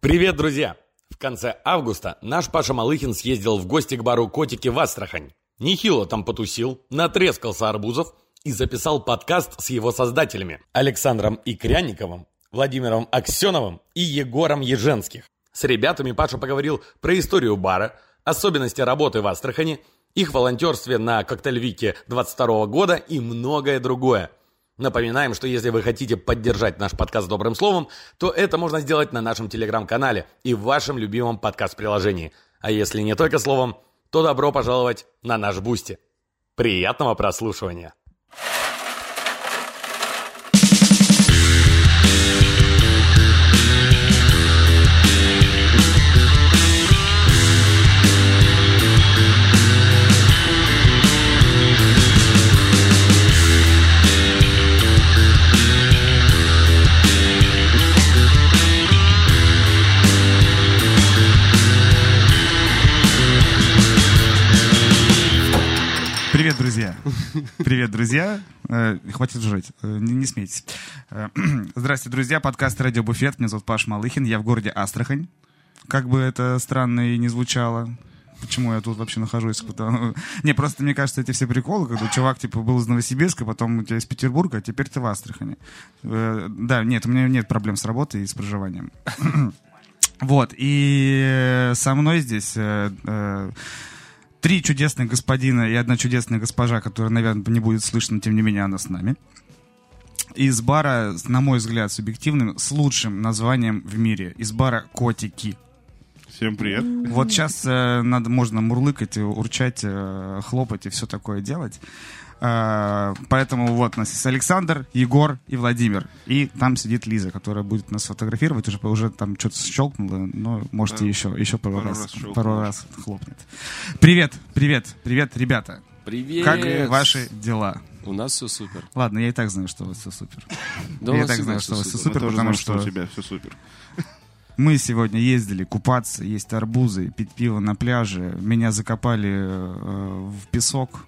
Привет, друзья! В конце августа наш Паша Малыхин съездил в гости к бару «Котики» в Астрахань. Нехило там потусил, натрескался арбузов и записал подкаст с его создателями Александром Икряниковым, Владимиром Аксеновым и Егором Еженских. С ребятами Паша поговорил про историю бара, особенности работы в Астрахани, их волонтерстве на Коктейльвике 22 года и многое другое – Напоминаем, что если вы хотите поддержать наш подкаст добрым словом, то это можно сделать на нашем телеграм-канале и в вашем любимом подкаст-приложении. А если не только словом, то добро пожаловать на наш Boosty. Приятного прослушивания! Привет, друзья. Привет, друзья. Э, Хватит жрать, э, не, не смейтесь. Э, Здравствуйте, друзья. Подкаст «Радио Буфет». Меня зовут Паш Малыхин. Я в городе Астрахань. Как бы это странно и не звучало. Почему я тут вообще нахожусь? Потому- Не, просто мне кажется, эти все приколы, когда чувак, типа, был из Новосибирска, потом у тебя из Петербурга, а теперь ты в Астрахани. Э, Да, нет, у меня нет проблем с работой и с проживанием. Вот, и со мной здесь э, э, три чудесных господина и одна чудесная госпожа, которая, наверное, не будет слышно, тем не менее, она с нами. Из бара, на мой взгляд, субъективным, с лучшим названием в мире. Из бара «Котики». Всем привет. Вот сейчас э, надо, можно мурлыкать, урчать, э, хлопать и все такое делать. Э, поэтому вот у нас есть Александр, Егор и Владимир. И там сидит Лиза, которая будет нас фотографировать. Уже, уже там что-то щелкнуло, но можете Да. еще, еще пару, Пару раз, раз пару раз хлопнет. Привет, привет, привет, ребята. Привет! Как ваши дела? У нас все супер. Ладно, я и так знаю, что у вас все супер. Да я и так знаю, что у вас все супер. Потому знаем, что что у тебя все супер. Мы сегодня ездили купаться, есть арбузы, пить пиво на пляже. Меня закопали э, в песок.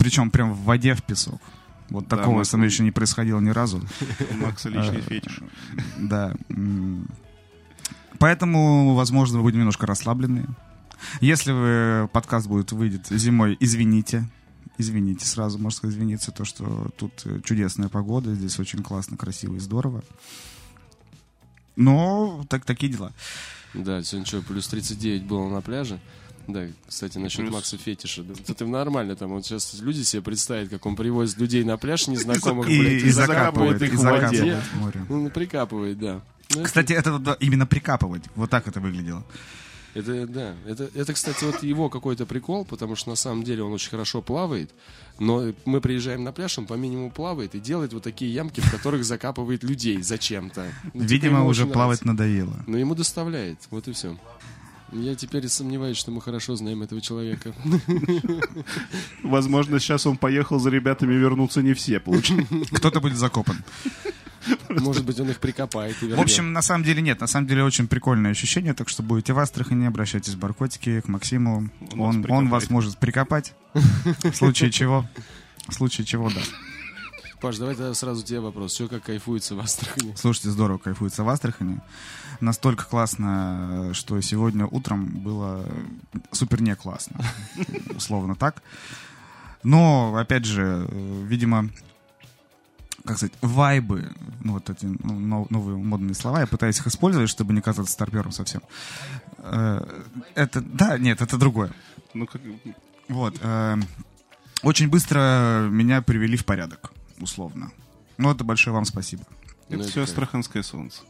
Причем прям в воде в песок. Вот Да, такого мы- со мной еще не происходило ни разу. У Макса личный Э, фетиш. Да. Поэтому, возможно, мы будем немножко расслаблены. Если вы, подкаст будет выйдет зимой, извините. Извините сразу, можно сказать, извиниться, то, что тут э, чудесная погода, здесь очень классно, красиво и здорово. Но так, такие дела. Да, сегодня что, плюс 39 было на пляже. Да, кстати, насчет Плюс- Макса Фетиша. Да, это нормально, там вот сейчас люди себе представят, как он привозит людей на пляж незнакомых, И, блядь, и закапывает, их и в воде. море. Ну, прикапывает, да. Ну, Кстати, это да, именно прикапывать. Вот так это выглядело. Это, да, это, это, кстати, вот его какой-то прикол, потому что на самом деле он очень хорошо плавает, но мы приезжаем на пляж, он по минимуму плавает и делает вот такие ямки, в которых закапывает людей зачем-то. Ну, типа, Видимо, уже плавать нравится. надоело. Но ему доставляет, вот и все. Я теперь сомневаюсь, что мы хорошо знаем этого человека. Возможно, сейчас он поехал за ребятами, вернутся не все, получается. Кто-то будет закопан. Может быть, он их прикопает и В общем, на самом деле нет. На самом деле очень прикольное ощущение. Так что будете в Астрахани, обращайтесь в Баркотики, к Максиму. Он Он, вас он, вас может прикопать. В случае чего. В случае чего, да. Паш, давай тогда сразу тебе вопрос. Все как кайфуется в Астрахани? Слушайте, здорово кайфуется в Астрахани. Настолько классно, что сегодня утром было супер не классно. Условно так. Но, опять же, видимо, как сказать, вайбы, ну, вот эти ну, но- новые модные слова, я пытаюсь их использовать, чтобы не казаться старпером совсем. Э, Это, да, нет, это другое. Ну, как... Вот. э, Очень быстро меня привели в порядок, условно. Ну, это большое вам спасибо. Это Ну, все как? астраханское солнце.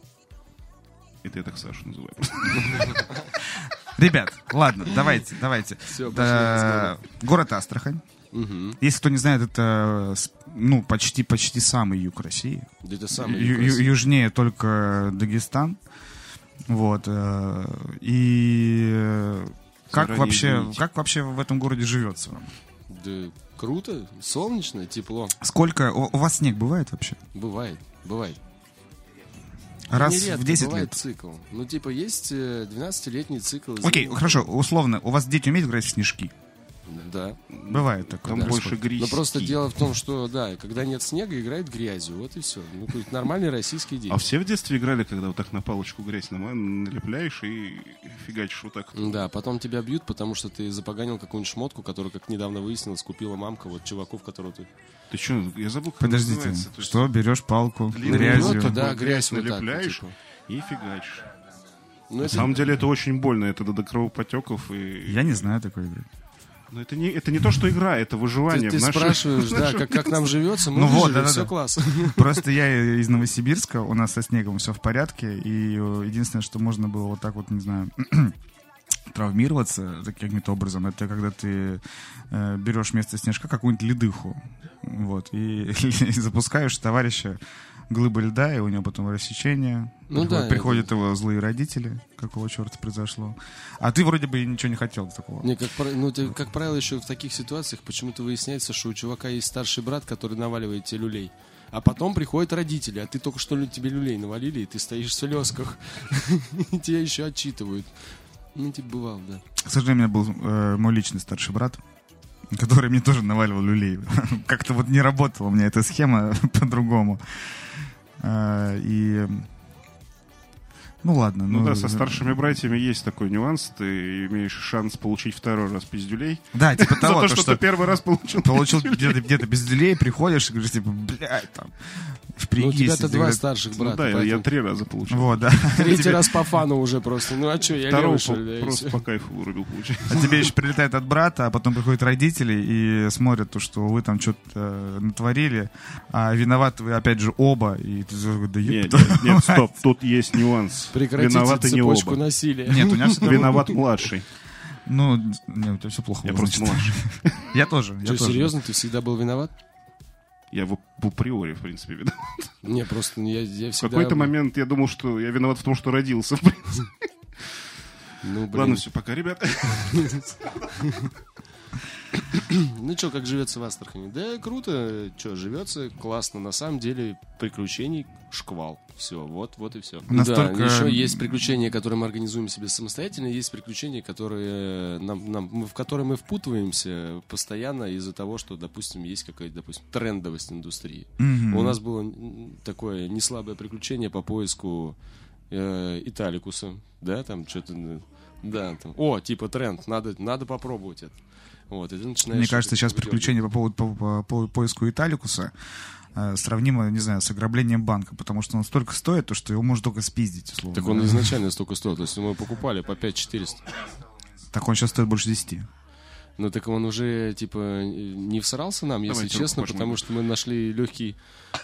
Это я так Сашу называю. Ребят, ладно, давайте, давайте. Город Астрахань. Угу. Если кто не знает, это ну почти почти самый юг России. Да это самый юг ю- южнее только Дагестан. Вот. э, И э, как Заранее вообще, извините. как вообще в этом городе живется вам? Да круто, солнечно, тепло. Сколько? У, у вас снег бывает вообще? Бывает, бывает. Раз Нередко в 10 бывает лет? цикл. Ну, типа, есть э, 12-летний цикл. Окей, зимний. хорошо, условно. У вас дети умеют играть в снежки? Да. Бывает такое. Там да. больше грязи. Но просто дело в том, что, да, когда нет снега, играет грязью, вот и все. Ну, нормальный российский день. А все в детстве играли, когда вот так на палочку грязь налепляешь и фигачишь вот так. Да, потом тебя бьют, потому что ты запоганил какую-нибудь шмотку, которую, как недавно выяснилось, купила мамка вот чуваков, которую ты... Ты что, я забыл, как Подождите, есть что берешь палку грязью? ноту, да, грязь вот так вот, налепляешь типа. и фигачишь. Ну, На это- самом деле это очень больно, это до, до кровопотеков и... Я не знаю такой игры. Но это не, это не то, что игра, это Ты, выживание. ты в нашей- спрашиваешь, да, как, как нам живется, мы Ну вот, выживем, да-да-да. все класс. Просто я из Новосибирска, у нас со снегом все в порядке, и э, единственное, что можно было вот так вот, не знаю, травмироваться каким-то образом, это когда ты э, берешь вместо снежка какую-нибудь ледыху, вот, и, и запускаешь товарища глыбы льда, и у него потом рассечение. Ну приходят, да, приходят его злые родители, какого черта произошло. А ты вроде бы и ничего не хотел такого. Не, как, ну, ты- как правило, еще в таких ситуациях почему-то выясняется, что у чувака есть старший брат, который наваливает тебе люлей. А потом приходят родители, а ты только что тебе люлей навалили, и ты стоишь в слезках. И тебя еще отчитывают. Ну, типа, бывал, да. К сожалению, у меня был э, мой личный старший брат, который мне тоже наваливал люлей. Как-то вот не работала у меня эта схема по-другому. Э, И... Ну ладно. Ну да, со старшими братьями есть такой нюанс. Ты имеешь шанс получить второй раз пиздюлей. Да, типа За того, то, то, что что ты первый раз получил. получил где-то люлей, приходишь и говоришь, типа, блядь, там, Ну, у тебя-то два старших Ну брата. да, я- три раза получил. Вот, да. Третий раз по фану уже просто. Ну, а что, я Второго левый, по- что ли? да, и просто по кайфу вырубил, получается. А тебе еще прилетает от брата, а потом приходят родители и смотрят то, что вы там что-то натворили, а виноваты вы опять же оба. И ты да нет, нет, стоп, тут есть нюанс. Прекратите Виноваты не цепочку оба. насилия. Нет, у меня всегда... Виноват младший. Ну, нет, у тебя все плохо Я было, просто младший. Я тоже. Что, серьезно, ты всегда был виноват? Я в, в априори, в принципе, виноват. Не, просто я, я В всегда... какой-то момент я думал, что я виноват в том, что родился. в принципе. Ну, блин. Ладно, все, пока, ребят. Ну что, как живется в Астрахани? Да, круто. Что, живется классно. На самом деле, приключений шквал. Все, вот, вот и все. Настолько- Да, еще есть приключения, которые мы организуем себе самостоятельно, есть приключения, которые нам, нам, мы- в которые мы впутываемся постоянно из-за того, что, допустим, есть какая-то, допустим, трендовость индустрии. Мгм. У нас было такое неслабое приключение по поиску э, Италикуса, да, там что-то, э, да, там, о, типа тренд, надо, надо попробовать это. Вот, и ты начинаешь... Мне кажется, сейчас приключение по поводу по, по- по поиску Италикуса э, сравнимо, не знаю, с ограблением банка, потому что он столько стоит, то, что его можно только спиздить, условно. Так он изначально столько стоил, то есть мы покупали по 5400. Так он сейчас стоит больше 10. Ну так он уже, типа, не всрался нам, если Давайте честно, руку потому пожмем. что мы нашли легкий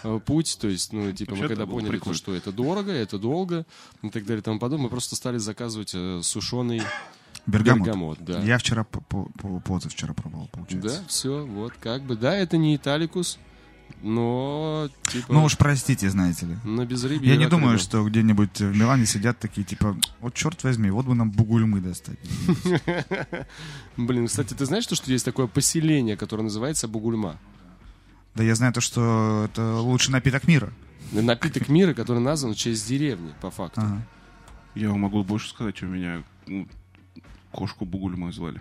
э, путь, то есть, ну, типа, мы Вообще-то когда поняли, то, что это дорого, это долго, и так далее и тому подобное, мы просто стали заказывать э, сушеный Бергамот. бергамот, да. Я вчера, по, по, по- позавчера пробовал, получается. Да, все, вот, как бы, да, это не Италикус, но, типа, Ну уж простите, знаете ли. на безрыбье. Я не думаю, рыба. что где-нибудь в Милане сидят такие, типа, вот черт возьми, вот бы нам бугульмы достать. Блин, кстати, ты знаешь, что, что есть такое поселение, которое называется Бугульма? Да я знаю то, что это лучший напиток мира. Напиток мира, который назван в честь деревни, по факту. Ага. Я вам могу больше сказать, у меня кошку Бугульмой звали.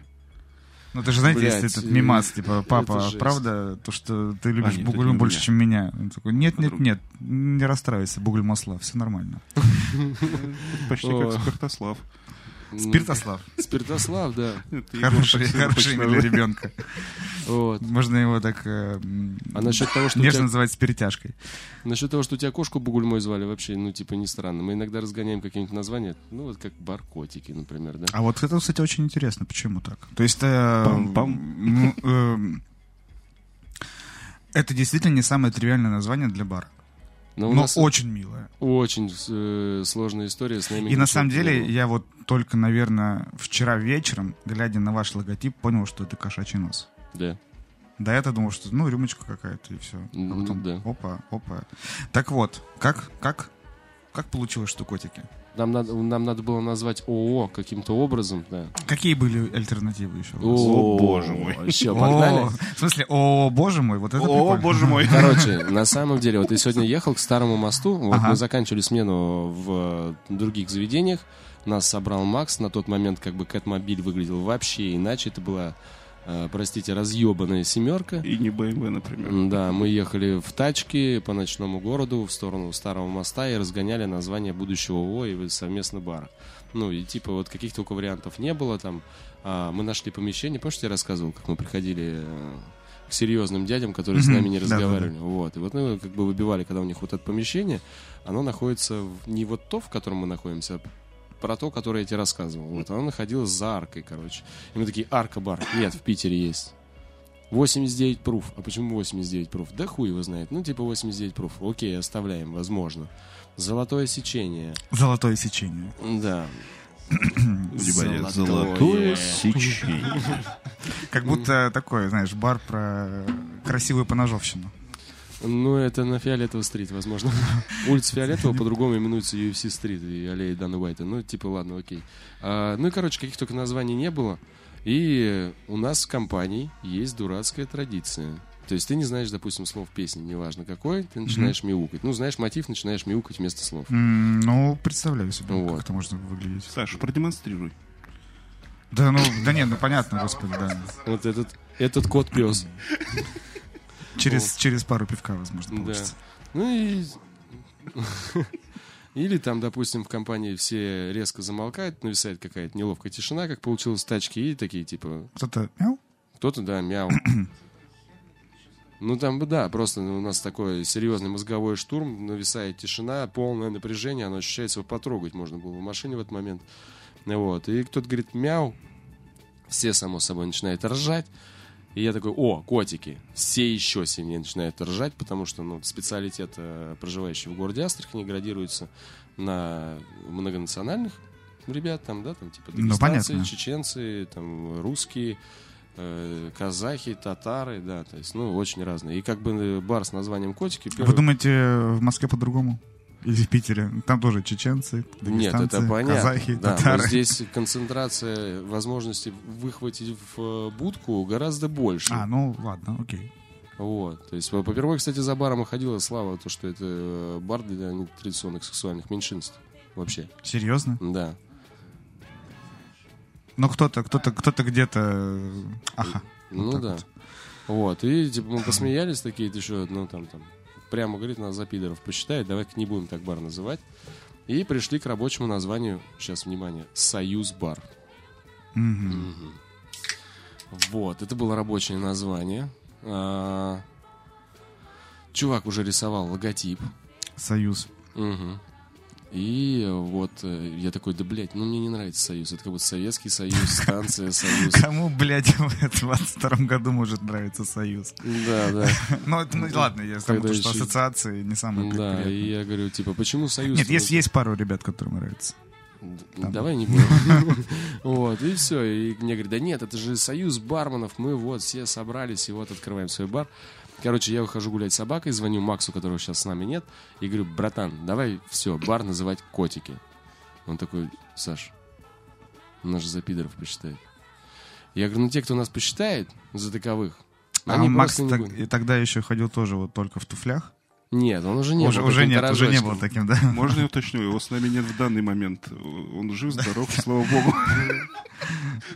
Ну ты же знаете, Блядь, есть этот мимас, типа, папа, правда, то, что ты любишь нет, это бугульму не больше, меня. чем меня? Он такой, нет, нет, нет, не расстраивайся, бугуль масла, все нормально. Почти как Спиртослав. М, Спиртослав, Спиртослав, да. Хороший, хороший имя для ребенка. Вот. Можно его так э, А насчет того, что у нежно тебя, называть спиртяжкой. насчет того, что у тебя кошку Бугульмой звали, вообще, ну, типа, не странно. Мы иногда разгоняем какие-нибудь названия, ну, вот как баркотики, например, да. А вот это, кстати, очень интересно, почему так? То есть э, ну, эм, это действительно не самое тривиальное название для бара, Но у но нас очень милое. очень э, сложная история с нами. И на самом деле я вот только, наверное, вчера вечером, глядя на ваш логотип, понял, что это кошачий нос. Да. До этого думал, что ну рюмочка какая-то и все. Ну, да. опа, опа. Так вот, как, как, как получилось, что котики? Нам надо, нам надо было назвать ООО каким-то образом, да. Какие были альтернативы еще? О, боже мой. Все, О, погнали. в смысле, о, боже мой, вот это О, прикольно. боже мой. Короче, на самом деле, вот я сегодня ехал к старому мосту, вот Ага. мы заканчивали смену в э, других заведениях, нас собрал Макс, на тот момент как бы Кэтмобиль выглядел вообще иначе, это была простите, разъебанная семерка. И не БМВ, например. Да, мы ехали в тачке по ночному городу в сторону Старого моста и разгоняли название будущего ООО и совместно бара. Ну, и типа вот каких только вариантов не было там. А, мы нашли помещение, помнишь, я рассказывал, как мы приходили э, к серьезным дядям, которые с нами не разговаривали. Вот. И вот мы как бы выбивали, когда у них вот это помещение, оно находится в- не вот то, в котором мы находимся, а про то, которое я тебе рассказывал. Вот, оно находилось за аркой, короче. И мы такие, арка-бар. Нет, в Питере есть. 89 пруф. А почему 89 пруф? Да хуй его знает. Ну, типа 89 пруф. Окей, оставляем, возможно. Золотое сечение. Золотое сечение. Да. Внимание, золотое сечение. Как будто такой, знаешь, бар про красивую поножовщину. Ну, это на Фиолетово-стрит, возможно. Улица Фиолетово по-другому именуется UFC-стрит и аллея Дана Уайта. Ну, типа, ладно, окей. А, ну и, короче, каких только названий не было. И у нас в компании есть дурацкая традиция. То есть ты не знаешь, допустим, слов песни, неважно какой, ты начинаешь мяукать. Ну, знаешь мотив, начинаешь мяукать вместо слов. М, Ну, представляю себе, Вот. как это может выглядеть. Саша, продемонстрируй. Да, ну, да нет, ну понятно, господи, да. Вот этот, этот кот пес. Через, через пару пивка, возможно, Да. получится. Ну и... Или там, допустим, в компании все резко замолкают, нависает какая-то неловкая тишина, как получилось в тачке, и такие, типа, Кто-то мяу? кто-то, да, мяу. Ну, там, бы, да, просто у нас такой серьезный мозговой штурм, нависает тишина, полное напряжение, оно ощущается, его потрогать можно было в машине в этот момент. Вот, и кто-то говорит мяу, все, само собой, начинают ржать, и я такой, о, котики. Все еще сильнее начинают ржать, потому что ну, специалитет, э, проживающий в городе Астрахани, градируется на многонациональных ребят, там, да, там, типа, Ну, дагестанцы, понятно. чеченцы, там, русские, э, казахи, татары, да, то есть, ну, очень разные. И как бы э, бар с названием «Котики» Вы думаете, в Москве по-другому? Или в Питере? Там тоже чеченцы, Нет, это понятно. казахи, да, но татары. здесь концентрация возможности выхватить в э, будку гораздо больше. А, ну ладно, окей. Вот. То есть, по- попервой, кстати, за баром ходила слава, то, что это э, бар для нетрадиционных сексуальных меньшинств. Вообще. Серьезно? Да. Ну кто-то, кто-то, кто-то где-то... э, Ага. Ну так да. вот. Вот. И типа мы посмеялись такие, ты что, ну там, там, прямо говорит, нас за пидоров посчитает, давай-ка не будем так бар называть. И пришли к рабочему названию, сейчас, внимание, Союз бар. Мгм. Вот, это было рабочее название. А, Чувак уже рисовал логотип. Союз. Мгм. И вот э, я такой, да, блядь, ну мне не нравится Союз. Это как бы Советский Союз, станция Союз. Кому, блядь, в 22 году может нравиться Союз? Да, да. Ну, это, ну ладно, я Когда потому что ассоциации не самые Да, и я говорю, типа, почему Союз? Нет, есть, есть пару ребят, которым нравится. Давай не будем. Вот, и все. И мне говорят, да нет, это же союз барменов, мы вот все собрались и вот открываем свой бар. Короче, я выхожу гулять с собакой, звоню Максу, которого сейчас с нами нет, и говорю, братан, давай все, бар называть котики. Он такой, Саш, нас же за пидоров посчитает. Я говорю, ну те, кто нас посчитает за таковых, А они Макс просто не так- будут». и тогда еще ходил тоже вот только в туфлях. Нет, он уже не уже был уже таким нет, уже не был таким, да. Можно я уточню? Его с нами нет в данный момент. Он жив, здоров, слава богу.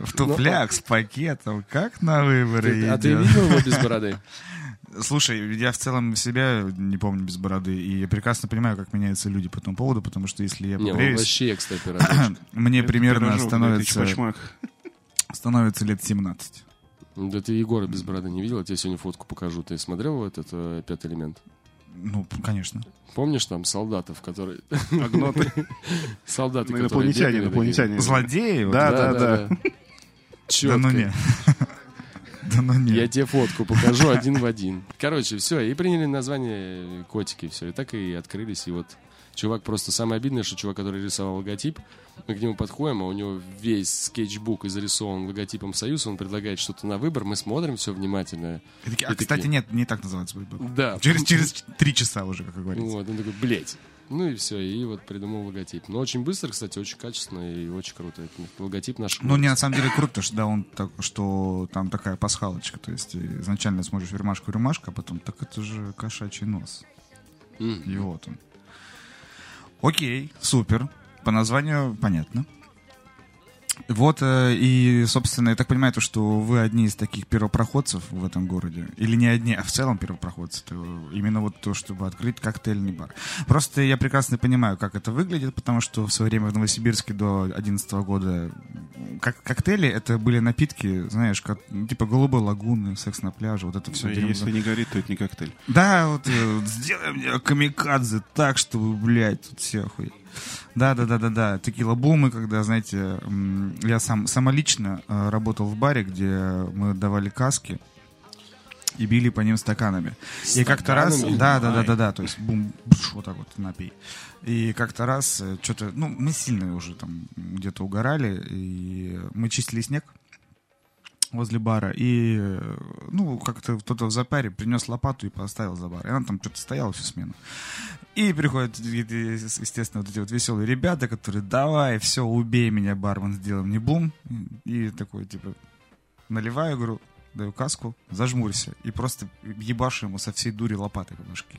В туфлях, с пакетом, как на выборы А ты видел его без бороды? Слушай, я в целом себя не помню без бороды, и я прекрасно понимаю, как меняются люди по этому поводу, потому что если я Не, он побреюсь, вообще, кстати, мне Это примерно пирожок, становится, становится лет 17. Да ты Егора без бороды не видел? Я тебе сегодня фотку покажу. Ты смотрел этот э, пятый элемент? Ну, конечно. Помнишь там солдатов, которые... Агноты. Солдаты, Ну, которые Инопланетяне, инопланетяне. Злодеи? Да, да, да. Да ну не. Да ну Я не. тебе фотку покажу один в один. Короче, все, и приняли название котики, все. И так и открылись. И вот чувак просто самое обидное, что чувак, который рисовал логотип, мы к нему подходим, а у него весь скетчбук и зарисован логотипом Союз, он предлагает что-то на выбор, мы смотрим все внимательно. И такие, И А, кстати, такие- нет, не так называется будет. Да. Через, через три часа уже, как говорится. Вот, он такой, блядь. Ну и все, и вот придумал логотип. Но очень быстро, кстати, очень качественно и очень круто. Это логотип наш. Ну, не, на самом деле круто, что, да, он так, что там такая пасхалочка. То есть изначально смотришь рюмашку рюмашка, а потом, так это же кошачий нос. М. И вот он. Окей, супер. По названию понятно. Вот, э, и, собственно, я так понимаю, то, что вы одни из таких первопроходцев в этом городе. Или не одни, а в целом первопроходцы. Именно вот то, чтобы открыть коктейльный бар. Просто я прекрасно понимаю, как это выглядит, потому что в свое время в Новосибирске до 2011 года как, коктейли это были напитки, знаешь, как, ну, типа голубой лагуны, секс на пляже, вот это все. Да, если не горит, то это не коктейль. Да, вот э, сделай мне камикадзе так, чтобы, блядь, тут все охуеть. Да, да, да, да, да. Текила бумы, когда, знаете, я сам самолично э, работал в баре, где мы давали каски и били по ним стаканами. И как-то раз, Стаканами? да, да, да, да, да, то есть бум, бш, вот так вот напей. И как-то раз что-то, ну, мы сильно уже там где-то угорали, и мы чистили снег возле бара, и, э, ну, как-то кто-то в запаре принес лопату и поставил за бар. И она там что-то стояла всю смену. И приходят, э, естественно, вот эти вот веселые ребята, которые, давай, все, убей меня, бармен, сделаем не бум. И такой, типа, наливаю, говорю, даю каску, зажмурься. И просто ебашу ему со всей дури лопатой по башке.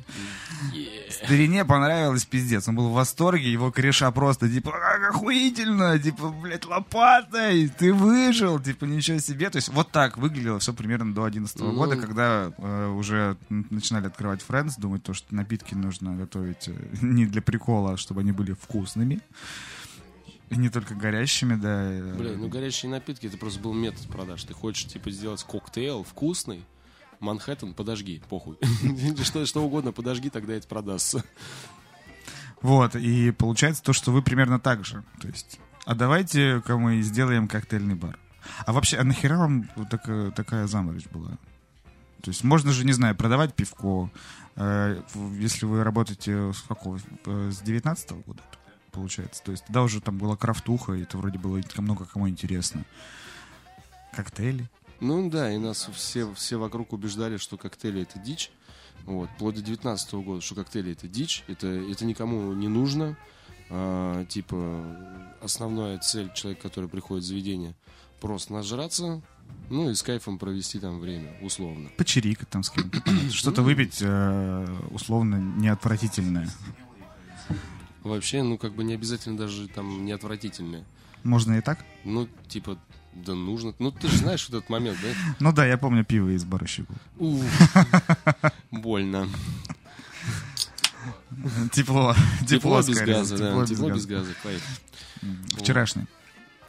Старине понравилось пиздец. Он был в восторге, его кореша просто, типа, как охуительно, типа, блядь, лопатой, ты выжил, типа, ничего себе. То есть вот так выглядело все примерно до 11 Ну. года, когда э, уже начинали открывать Friends, думать, то, что напитки нужно готовить э, не для прикола, а чтобы они были вкусными. И не только горящими, да. э, Бля, ну горячие напитки это просто был метод продаж. Ты хочешь типа сделать коктейль вкусный, Манхэттен подожги, похуй. что, что угодно подожги, тогда это продастся. Вот, и получается то, что вы примерно так же. То есть, а давайте-ка мы сделаем коктейльный бар. А вообще, а нахера вам вот такая, такая заморочь была? То есть можно же, не знаю, продавать пивко. э, если вы работаете с какого? э, С 19 года, получается. То есть тогда уже там была крафтуха, и это вроде было много кому интересно. Коктейли. Ну да, и нас все, все вокруг убеждали, что коктейли это дичь. Вот, вплоть до 19 года, что коктейли это дичь, это, это никому не нужно. А, типа, основная цель человека, который приходит в заведение, просто нажраться, ну и с кайфом провести там время, условно. Почерикать там с кем-то. Что-то выпить э, условно неотвратительное. Вообще, ну как бы не обязательно даже там не отвратительное. Можно и так? Ну, типа, да нужно. Ну, ты же знаешь этот момент, да? Ну да, я помню пиво из бара больно. Тепло. Тепло, без газа, да. Тепло без газа. Вчерашний.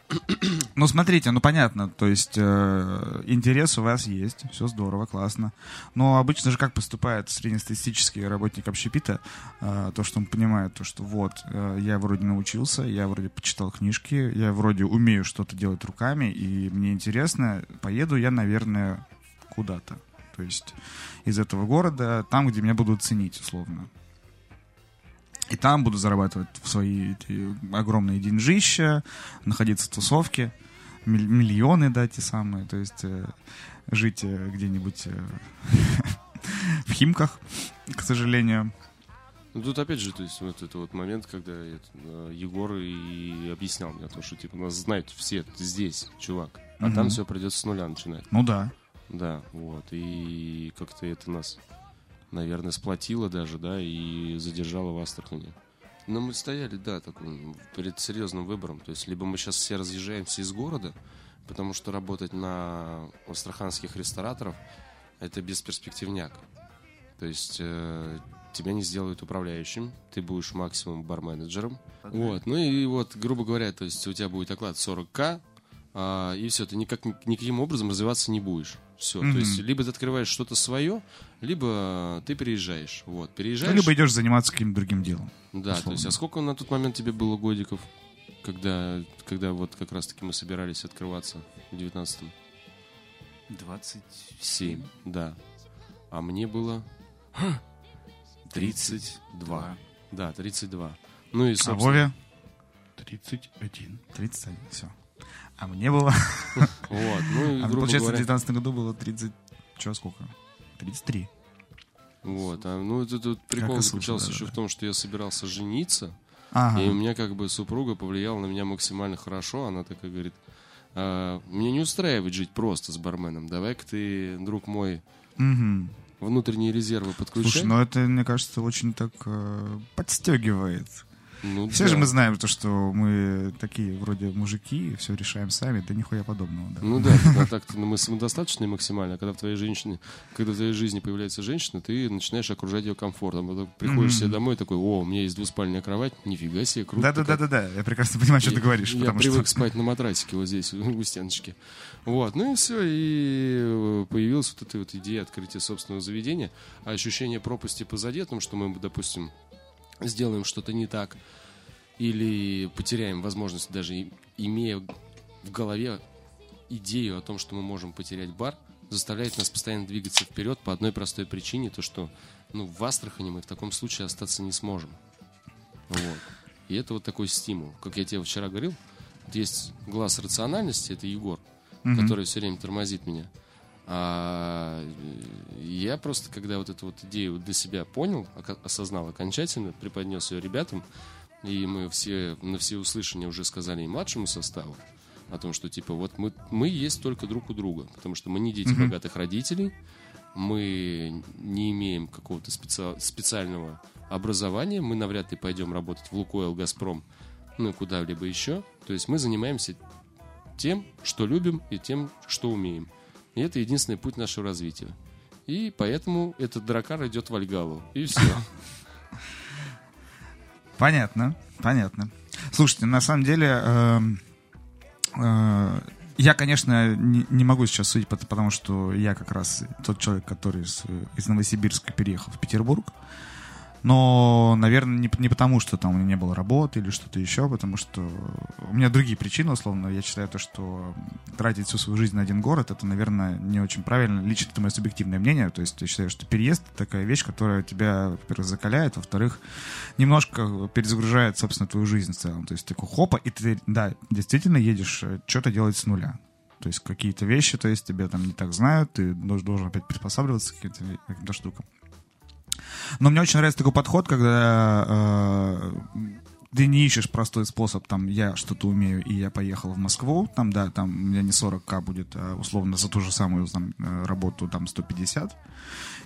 Ну, смотрите, ну понятно, то есть э, интерес у вас есть, все здорово, классно. Но обычно же как поступает среднестатистический работник общепита, э, то, что он понимает, то, что вот, э, я вроде научился, я вроде почитал книжки, я вроде умею что-то делать руками, и мне интересно, поеду я, наверное, куда-то. То есть из этого города, там, где меня будут ценить, условно. И там буду зарабатывать свои эти огромные деньжища, находиться в тусовке, миллионы, да, те самые, то есть э, жить э, где-нибудь э, в Химках, к сожалению. Ну, тут опять же, то есть, вот это вот момент, когда это, Егор и объяснял мне то, что, типа, нас знают все здесь, чувак. А Мгм. там все придется с нуля начинать. Ну да. Да, вот. И как-то это нас, наверное, сплотило даже, да, и задержало в Астрахани. Но мы стояли, да, таким, перед серьезным выбором. То есть, либо мы сейчас все разъезжаемся из города, потому что работать на астраханских рестораторов – это бесперспективняк. То есть, э, тебя не сделают управляющим, ты будешь максимум бар-менеджером. Вот, ну и вот, грубо говоря, то есть у тебя будет оклад 40к, а, и все, ты никак, никаким образом развиваться не будешь. Все, Мгм. то есть либо ты открываешь что-то свое, либо ты переезжаешь. Вот, переезжаешь. Ну, либо идешь заниматься каким-то другим делом. Да, то есть, условно. а сколько на тот момент тебе было годиков, когда, когда вот как раз-таки мы собирались открываться в 19-м? 20. 7, да. А мне было 32. Да, 32. Ну и, А собственно, Вове? 31. 31, все. А мне было... вот, ну А, получается, в говоря, 19 году было 30... Че, сколько? 33. вот, а, ну это тут прикол заключался слышно, еще да-да. в том, что я собирался жениться, Ага. И у меня как бы супруга повлияла на меня максимально хорошо. Она такая говорит, «А, мне не устраивает жить просто с барменом. Давай-ка ты, друг мой, Мгм. внутренние резервы подключай. Слушай, ну это, мне кажется, очень так э, подстегивает. Ну, Все да. же мы знаем, то, что мы такие вроде мужики, все решаем сами, да нихуя подобного. Да. Ну да, так-то ну, мы самодостаточные максимально, а когда в твоей женщине, когда в твоей жизни появляется женщина, ты начинаешь окружать ее комфортом. Потом приходишь себе домой такой, о, у меня есть двуспальная кровать, нифига себе, круто. как». Да-да-да-да-да, я прекрасно понимаю, что ты Я- говоришь. Я привык что... спать на матрасике вот здесь, у стеночки. Вот, ну и все, и э, появилась вот эта вот идея открытия собственного заведения, а ощущение пропасти позади, о том, что мы, допустим, сделаем что-то не так, или потеряем возможность, даже имея в голове идею о том, что мы можем потерять бар, заставляет нас постоянно двигаться вперед по одной простой причине, то что ну, в Астрахани мы в таком случае остаться не сможем. Вот. И это вот такой стимул. Как я тебе вчера говорил, вот есть глаз рациональности, это Егор, который все время тормозит меня. А я просто, когда вот эту вот идею для себя понял, осознал окончательно, преподнес ее ребятам, и мы все на все услышания уже сказали и младшему составу о том, что типа вот мы, мы есть только друг у друга, потому что мы не дети богатых родителей, мы не имеем какого-то специ- специального образования, мы навряд ли пойдем работать в Лукойл, Газпром, ну и куда-либо еще. То есть мы занимаемся тем, что любим и тем, что умеем. И это единственный путь нашего развития. И поэтому этот дракар идет в Альгалу. И все. Понятно, понятно. Слушайте, на самом деле, эм, э, я, конечно, не, могу сейчас судить, пот- потому что я как раз тот человек, который из Новосибирска переехал в Петербург. Но, наверное, не, не потому, что там у меня не было работы или что-то еще, потому что у меня другие причины, условно. Я считаю то, что тратить всю свою жизнь на один город, это, наверное, не очень правильно. Лично это мое субъективное мнение. То есть я считаю, что переезд — такая вещь, которая тебя, во-первых, закаляет, во-вторых, немножко перезагружает, собственно, твою жизнь в целом. То есть такой хопа, и ты, да, действительно едешь э, что-то делать с нуля. То есть какие-то вещи, то есть тебя там не так знают, ты должен опять приспосабливаться к каким-то, каким-то штукам. Но мне очень нравится такой подход, когда э, ты не ищешь простой способ, там, я что-то умею, и я поехал в Москву, там, да, там у меня не 40к будет, а, условно, за ту же самую там, э, работу, там, 150,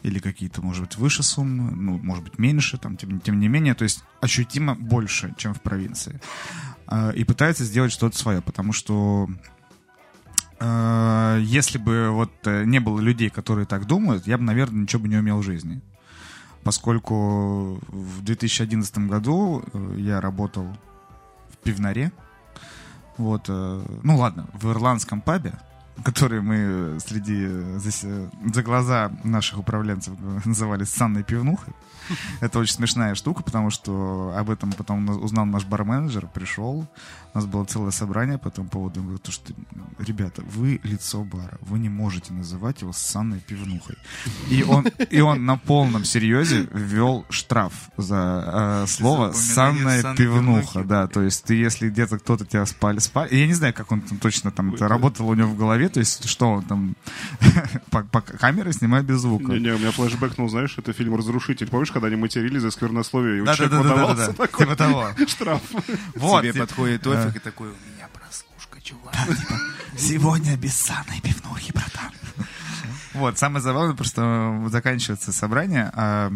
или какие-то, может быть, выше суммы, ну, может быть, меньше, там, тем, тем не менее, то есть ощутимо больше, чем в провинции. Э, и пытается сделать что-то свое, потому что э, если бы вот не было людей, которые так думают, я бы, наверное, ничего бы не умел в жизни. Поскольку в 2011 году э, я работал в пивнаре. Вот, э, ну ладно, в ирландском пабе, который мы среди э, за, с- за глаза наших управленцев называли санной пивнухой. Это очень смешная штука, потому что об этом потом узнал наш барменеджер, пришел, у нас было целое собрание по этому поводу. Он говорит, то, что, ребята, вы лицо бара, вы не можете называть его санной пивнухой. И он, и он на полном серьезе ввел штраф за э, слово санная пивнуха. Да, то есть ты, если где-то кто-то тебя спали, спали, я не знаю, как он там точно там это работало у него в голове, то есть что он там по, по камере снимает без звука. Не-не, у меня флешбэк, ну, знаешь, это фильм «Разрушитель». Помнишь, когда они матерились за сквернословие, и у Да, да, человека да, да, да, выдавался да, такой типа того. штраф? Вот, Тебе подходит Офик и такой, у меня прослушка, чувак. Сегодня без санной пивнухи, братан. Вот, самое забавное, просто заканчивается собрание, а,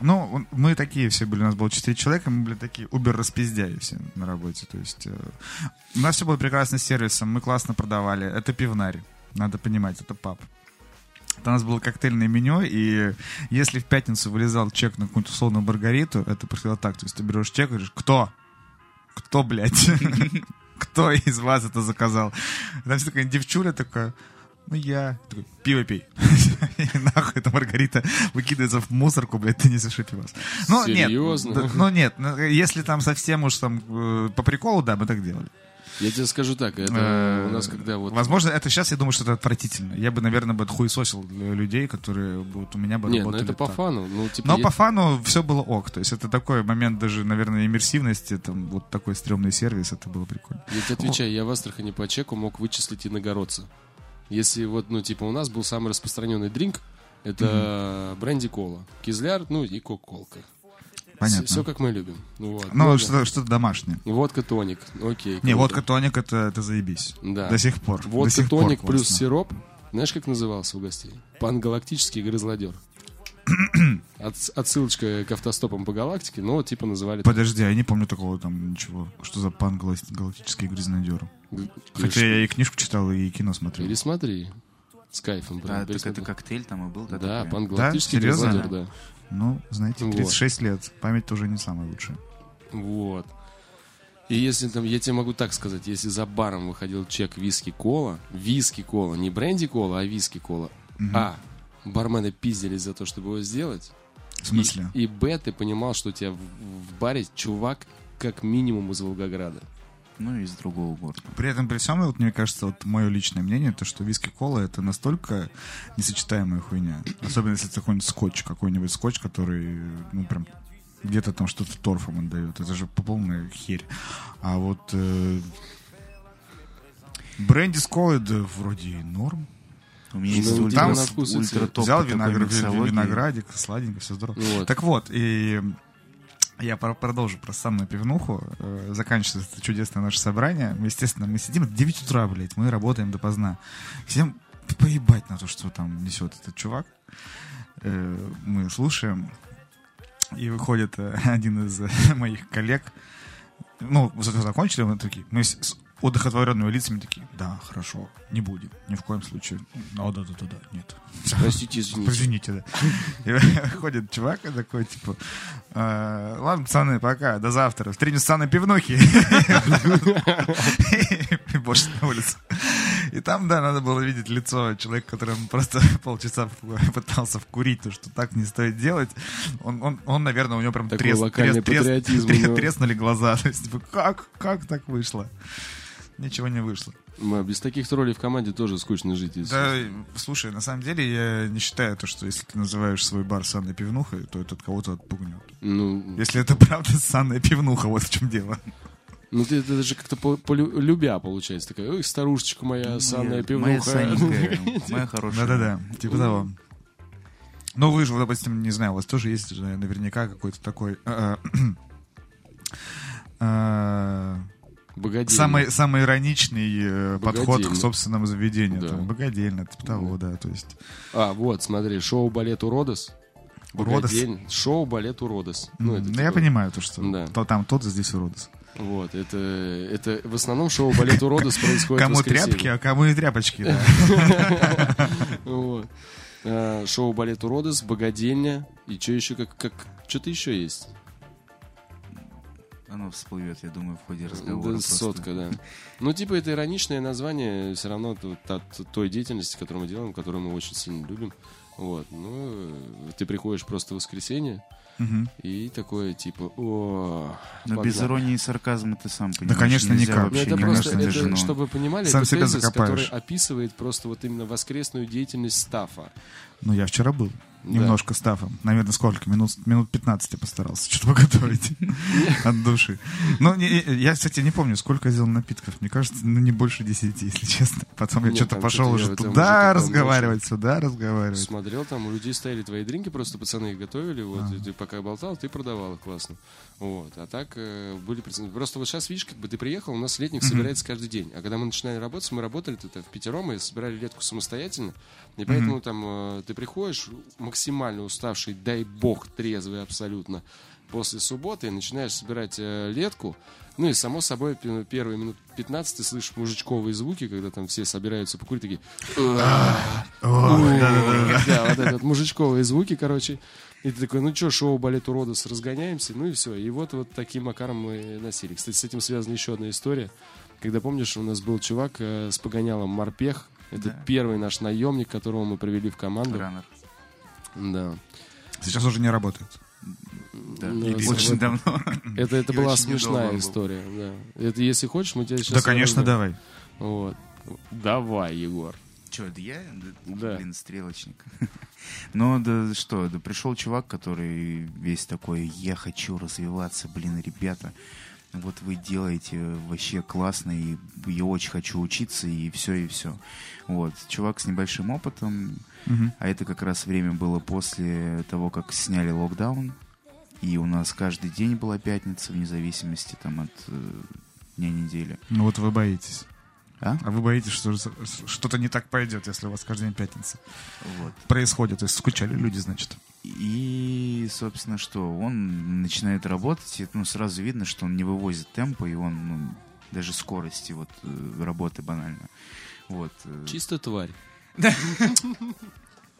ну, мы такие все были, у нас было 4 человека, мы были такие убер-распиздяи все на работе, то есть э, у нас все было прекрасно с сервисом, мы классно продавали, это пивнарь, надо понимать, это паб. Это у нас было коктейльное меню, и если в пятницу вылезал чек на какую-то условную Маргариту, это происходило так, то есть ты берешь чек и говоришь, кто? Кто, блядь? Кто из вас это заказал? Там такая девчуля такая, ну я. Такой, пиво пей. И нахуй эта Маргарита выкидывается в мусорку, блядь, ты несешь пивас. Ну, нет. Серьезно? да, Ну, нет. ну, Если там совсем уж там э, по приколу, да, мы так делали. Я тебе скажу так, это Э, у нас когда вот... Возможно, это сейчас я думаю, что это отвратительно. Я бы, наверное, бы хуесосил э, людей, которые вот у меня бы Нет, ну работали это по так. фану. Ну, типа, Но я- по фану все было ок. То есть это такой момент даже, наверное, иммерсивности, там вот такой стрёмный сервис, это было прикольно. Я тебе отвечаю, я в Астрахани по чеку мог вычислить иногородца. Если вот, ну, типа, у нас был самый распространенный дринк, это бренди кола, кизляр, ну и кока-колка. Понятно. Все как мы любим. Ну, вот. Ну, Много. что-то, что-то домашнее. Водка тоник, окей. Не, водка тоник это, это заебись. Да. До сих пор. До Водка пор тоник плюс классно. сироп. Знаешь, как назывался у гостей? Пангалактический грызлодер. От- отсылочка к автостопам по галактике, но вот типа называли... Подожди, а я не помню такого там ничего. Что за пан галак- галактический грязнодер? Г- Хотя я и книжку читал, и кино смотрел. Или смотри, с кайфом. прям Да, так это коктейль там и был. Да, такой? пан галактический Серьезно? грязнодер, да. Ну, знаете, Вот. 36 лет. Память тоже не самая лучшая. Вот. И если там, я тебе могу так сказать, если за баром выходил чек виски-кола, виски-кола, не бренди-кола, а виски-кола, а, бармены пиздились за то, чтобы его сделать, В смысле? и, и б, ты понимал, что у тебя в, в баре чувак как минимум из Волгограда. Ну, из другого города. При этом, при всем, вот, мне кажется, вот мое личное мнение, то, что виски-кола это настолько несочетаемая хуйня. Особенно, если это какой-нибудь скотч, какой-нибудь скотч, который, ну, прям где-то там что-то торфом отдает. Это же по полная херь. А вот э, бренди с колой, да, вроде и норм. У меня Ну, есть типа ультра, на вкус и ультра топ Взял виноград, виноградик, сладенько, все здорово. Вот. Так вот, и я про- продолжу про самую пивнуху. Э, Заканчивается это чудесное наше собрание. Естественно, мы сидим до 9 утра, блядь, мы работаем допоздна. Всем поебать на то, что там несет этот чувак. Э, Мы слушаем, и выходит э, один из моих коллег. Ну, закончили, мы такие, мы удохотворенными лицами такие, да, хорошо, не будет, ни в коем случае. О, да, да, да, да, нет. Простите, извините. Извините, да. И выходит чувак такой, типа, «Э, ладно, пацаны, пока, до завтра. Встретимся на пивнухе. И больше на улицу. И там, да, надо было видеть лицо человека, который просто полчаса пытался вкурить, то, что так не стоит делать. Он, он, он наверное, у него прям трес- трес- трес- трес- треснули глаза. То есть, типа, как, как так вышло? Ничего не вышло. Без таких троллей в команде тоже скучно жить. если Да, слушай, на самом деле я не считаю то, что если ты называешь свой бар санной пивнухой, то этот кого-то отпугнет. Ну, Если это правда санная пивнуха, вот в чем дело. ну ты это даже как-то по- полю- любя получается. Такая, ой, старушечка моя, санная Моя пивнуха. саненькая, моя хорошая. Да-да-да, типа того. Ну, вы же, допустим, не знаю, у вас тоже есть же наверняка какой-то такой... Богодельня. Самый, самый ироничный э, подход Богодельня. к собственному заведению. Да. Там, богодельня, типа того, да. То есть, А, вот, смотри, шоу «Балет Уродос». Уродос? Шоу «Балет Уродос». ну, это я типа- понимаю то, что Да. то там тот, здесь уродос. Вот, это, это в основном шоу «Балет Уродос» происходит Кому тряпки, а кому и тряпочки, да. А, Шоу «Балет Уродос», «Богодельня». И что еще, как, как что-то еще есть? Оно всплывет, я думаю, в ходе разговора. Да, сотка, да. Ну, типа, это ироничное название все равно т- т- той деятельности, которую мы делаем, которую мы очень сильно любим. Вот. Ну, э, ты приходишь просто в воскресенье, и такое, типа, о... Но без погнали». иронии и сарказма ты сам понимаешь. конечно, нельзя никак. Ну, вообще это ни просто, конечно, это, жену. чтобы вы понимали, Сам это себя тезис, который описывает просто вот именно воскресную деятельность стафа. Ну, я вчера был. Да. Немножко стафом. Наверное, сколько? Минут, минут 15 я постарался что-то поготовить. От души. Ну, не- я, кстати, не помню, сколько я сделал напитков. Мне кажется, ну, не больше 10, если честно. Потом я что-то пошел уже туда разговаривать, сюда разговаривать. Смотрел, там у людей стояли твои дринки, просто пацаны их готовили, вот, и ты пока болтал, ты продавал их классно. Вот, а так э, были представители. Просто вот сейчас, видишь, как бы ты приехал, у нас летник собирается каждый день. А когда мы начинали работать, мы работали тут в пятером и собирали летку самостоятельно. И поэтому там э, ты приходишь максимально уставший, дай бог, трезвый абсолютно, после субботы и начинаешь собирать э, летку. Ну и, само собой, первые минут 15 ты слышишь мужичковые звуки, когда там все собираются покурить, такие... Да, вот это вот мужичковые звуки, короче. И ты такой, ну что, шоу «Балет уродос» разгоняемся, ну и все. И вот, вот таким макаром мы носили. Кстати, с этим связана еще одна история. Когда, помнишь, у нас был чувак э, с погонялом «Морпех». Это Да. первый наш наемник, которого мы привели в команду. Раннер. Да. Сейчас уже не работает. Да. Это Очень вот- давно. Это, это была смешная история. Да. Это если хочешь, мы тебя сейчас... Да, конечно, давай. Вот. Давай, Егор. Че, это я? Да. Блин, стрелочник. Ну, да что, да пришел чувак, который весь такой, я хочу развиваться, блин, ребята. Вот вы делаете вообще классно, и я очень хочу учиться, и все, и все. Вот, чувак с небольшим опытом, а это как раз время было после того, как сняли локдаун, и у нас каждый день была пятница, вне зависимости там от э, дня недели. Ну вот вы боитесь. А? А вы боитесь, что что-то не так пойдет, если у вас каждый день пятница Вот. происходит. То есть скучали люди, значит. И, собственно, что? Он начинает работать, и ну, сразу видно, что он не вывозит темпа, и он ну, даже скорости вот, э, работы банально. Вот. э, Чисто тварь.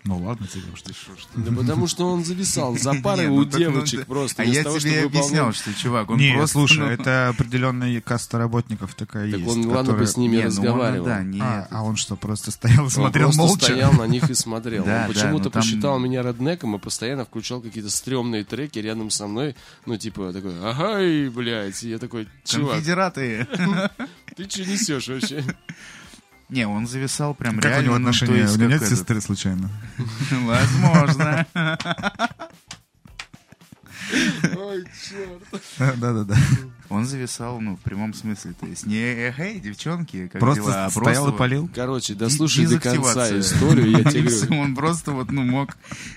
Ну ладно тебе уж ты. Да потому что он зависал за парой Не, у ну так, ну, девочек просто. А я того, тебе объяснял, что, чувак, он Не, просто... слушай, ну, это определенная каста работников такая Так есть. он, ладно бы с ними не, ну, он, разговаривал. да, не А, а он что, просто стоял и смотрел просто молча? стоял на них и смотрел. Да, Он да, почему-то ну там- посчитал меня реднеком и постоянно включал какие-то стрёмные треки рядом со мной. Ну, типа, такой, ага, и, блядь. И я такой, чувак, Конфедераты. ты что несешь вообще? Не, он зависал прям Как у реально. него ну, отношения? есть У него как нет этот. сестры случайно? Возможно. Ой, черт. Да-да-да. Он зависал, ну, в прямом смысле. То есть не эй, девчонки, как Просто дела, а стоял и полил? Короче, дослушай до конца историю, я тебе говорю. Он просто вот, ну, мог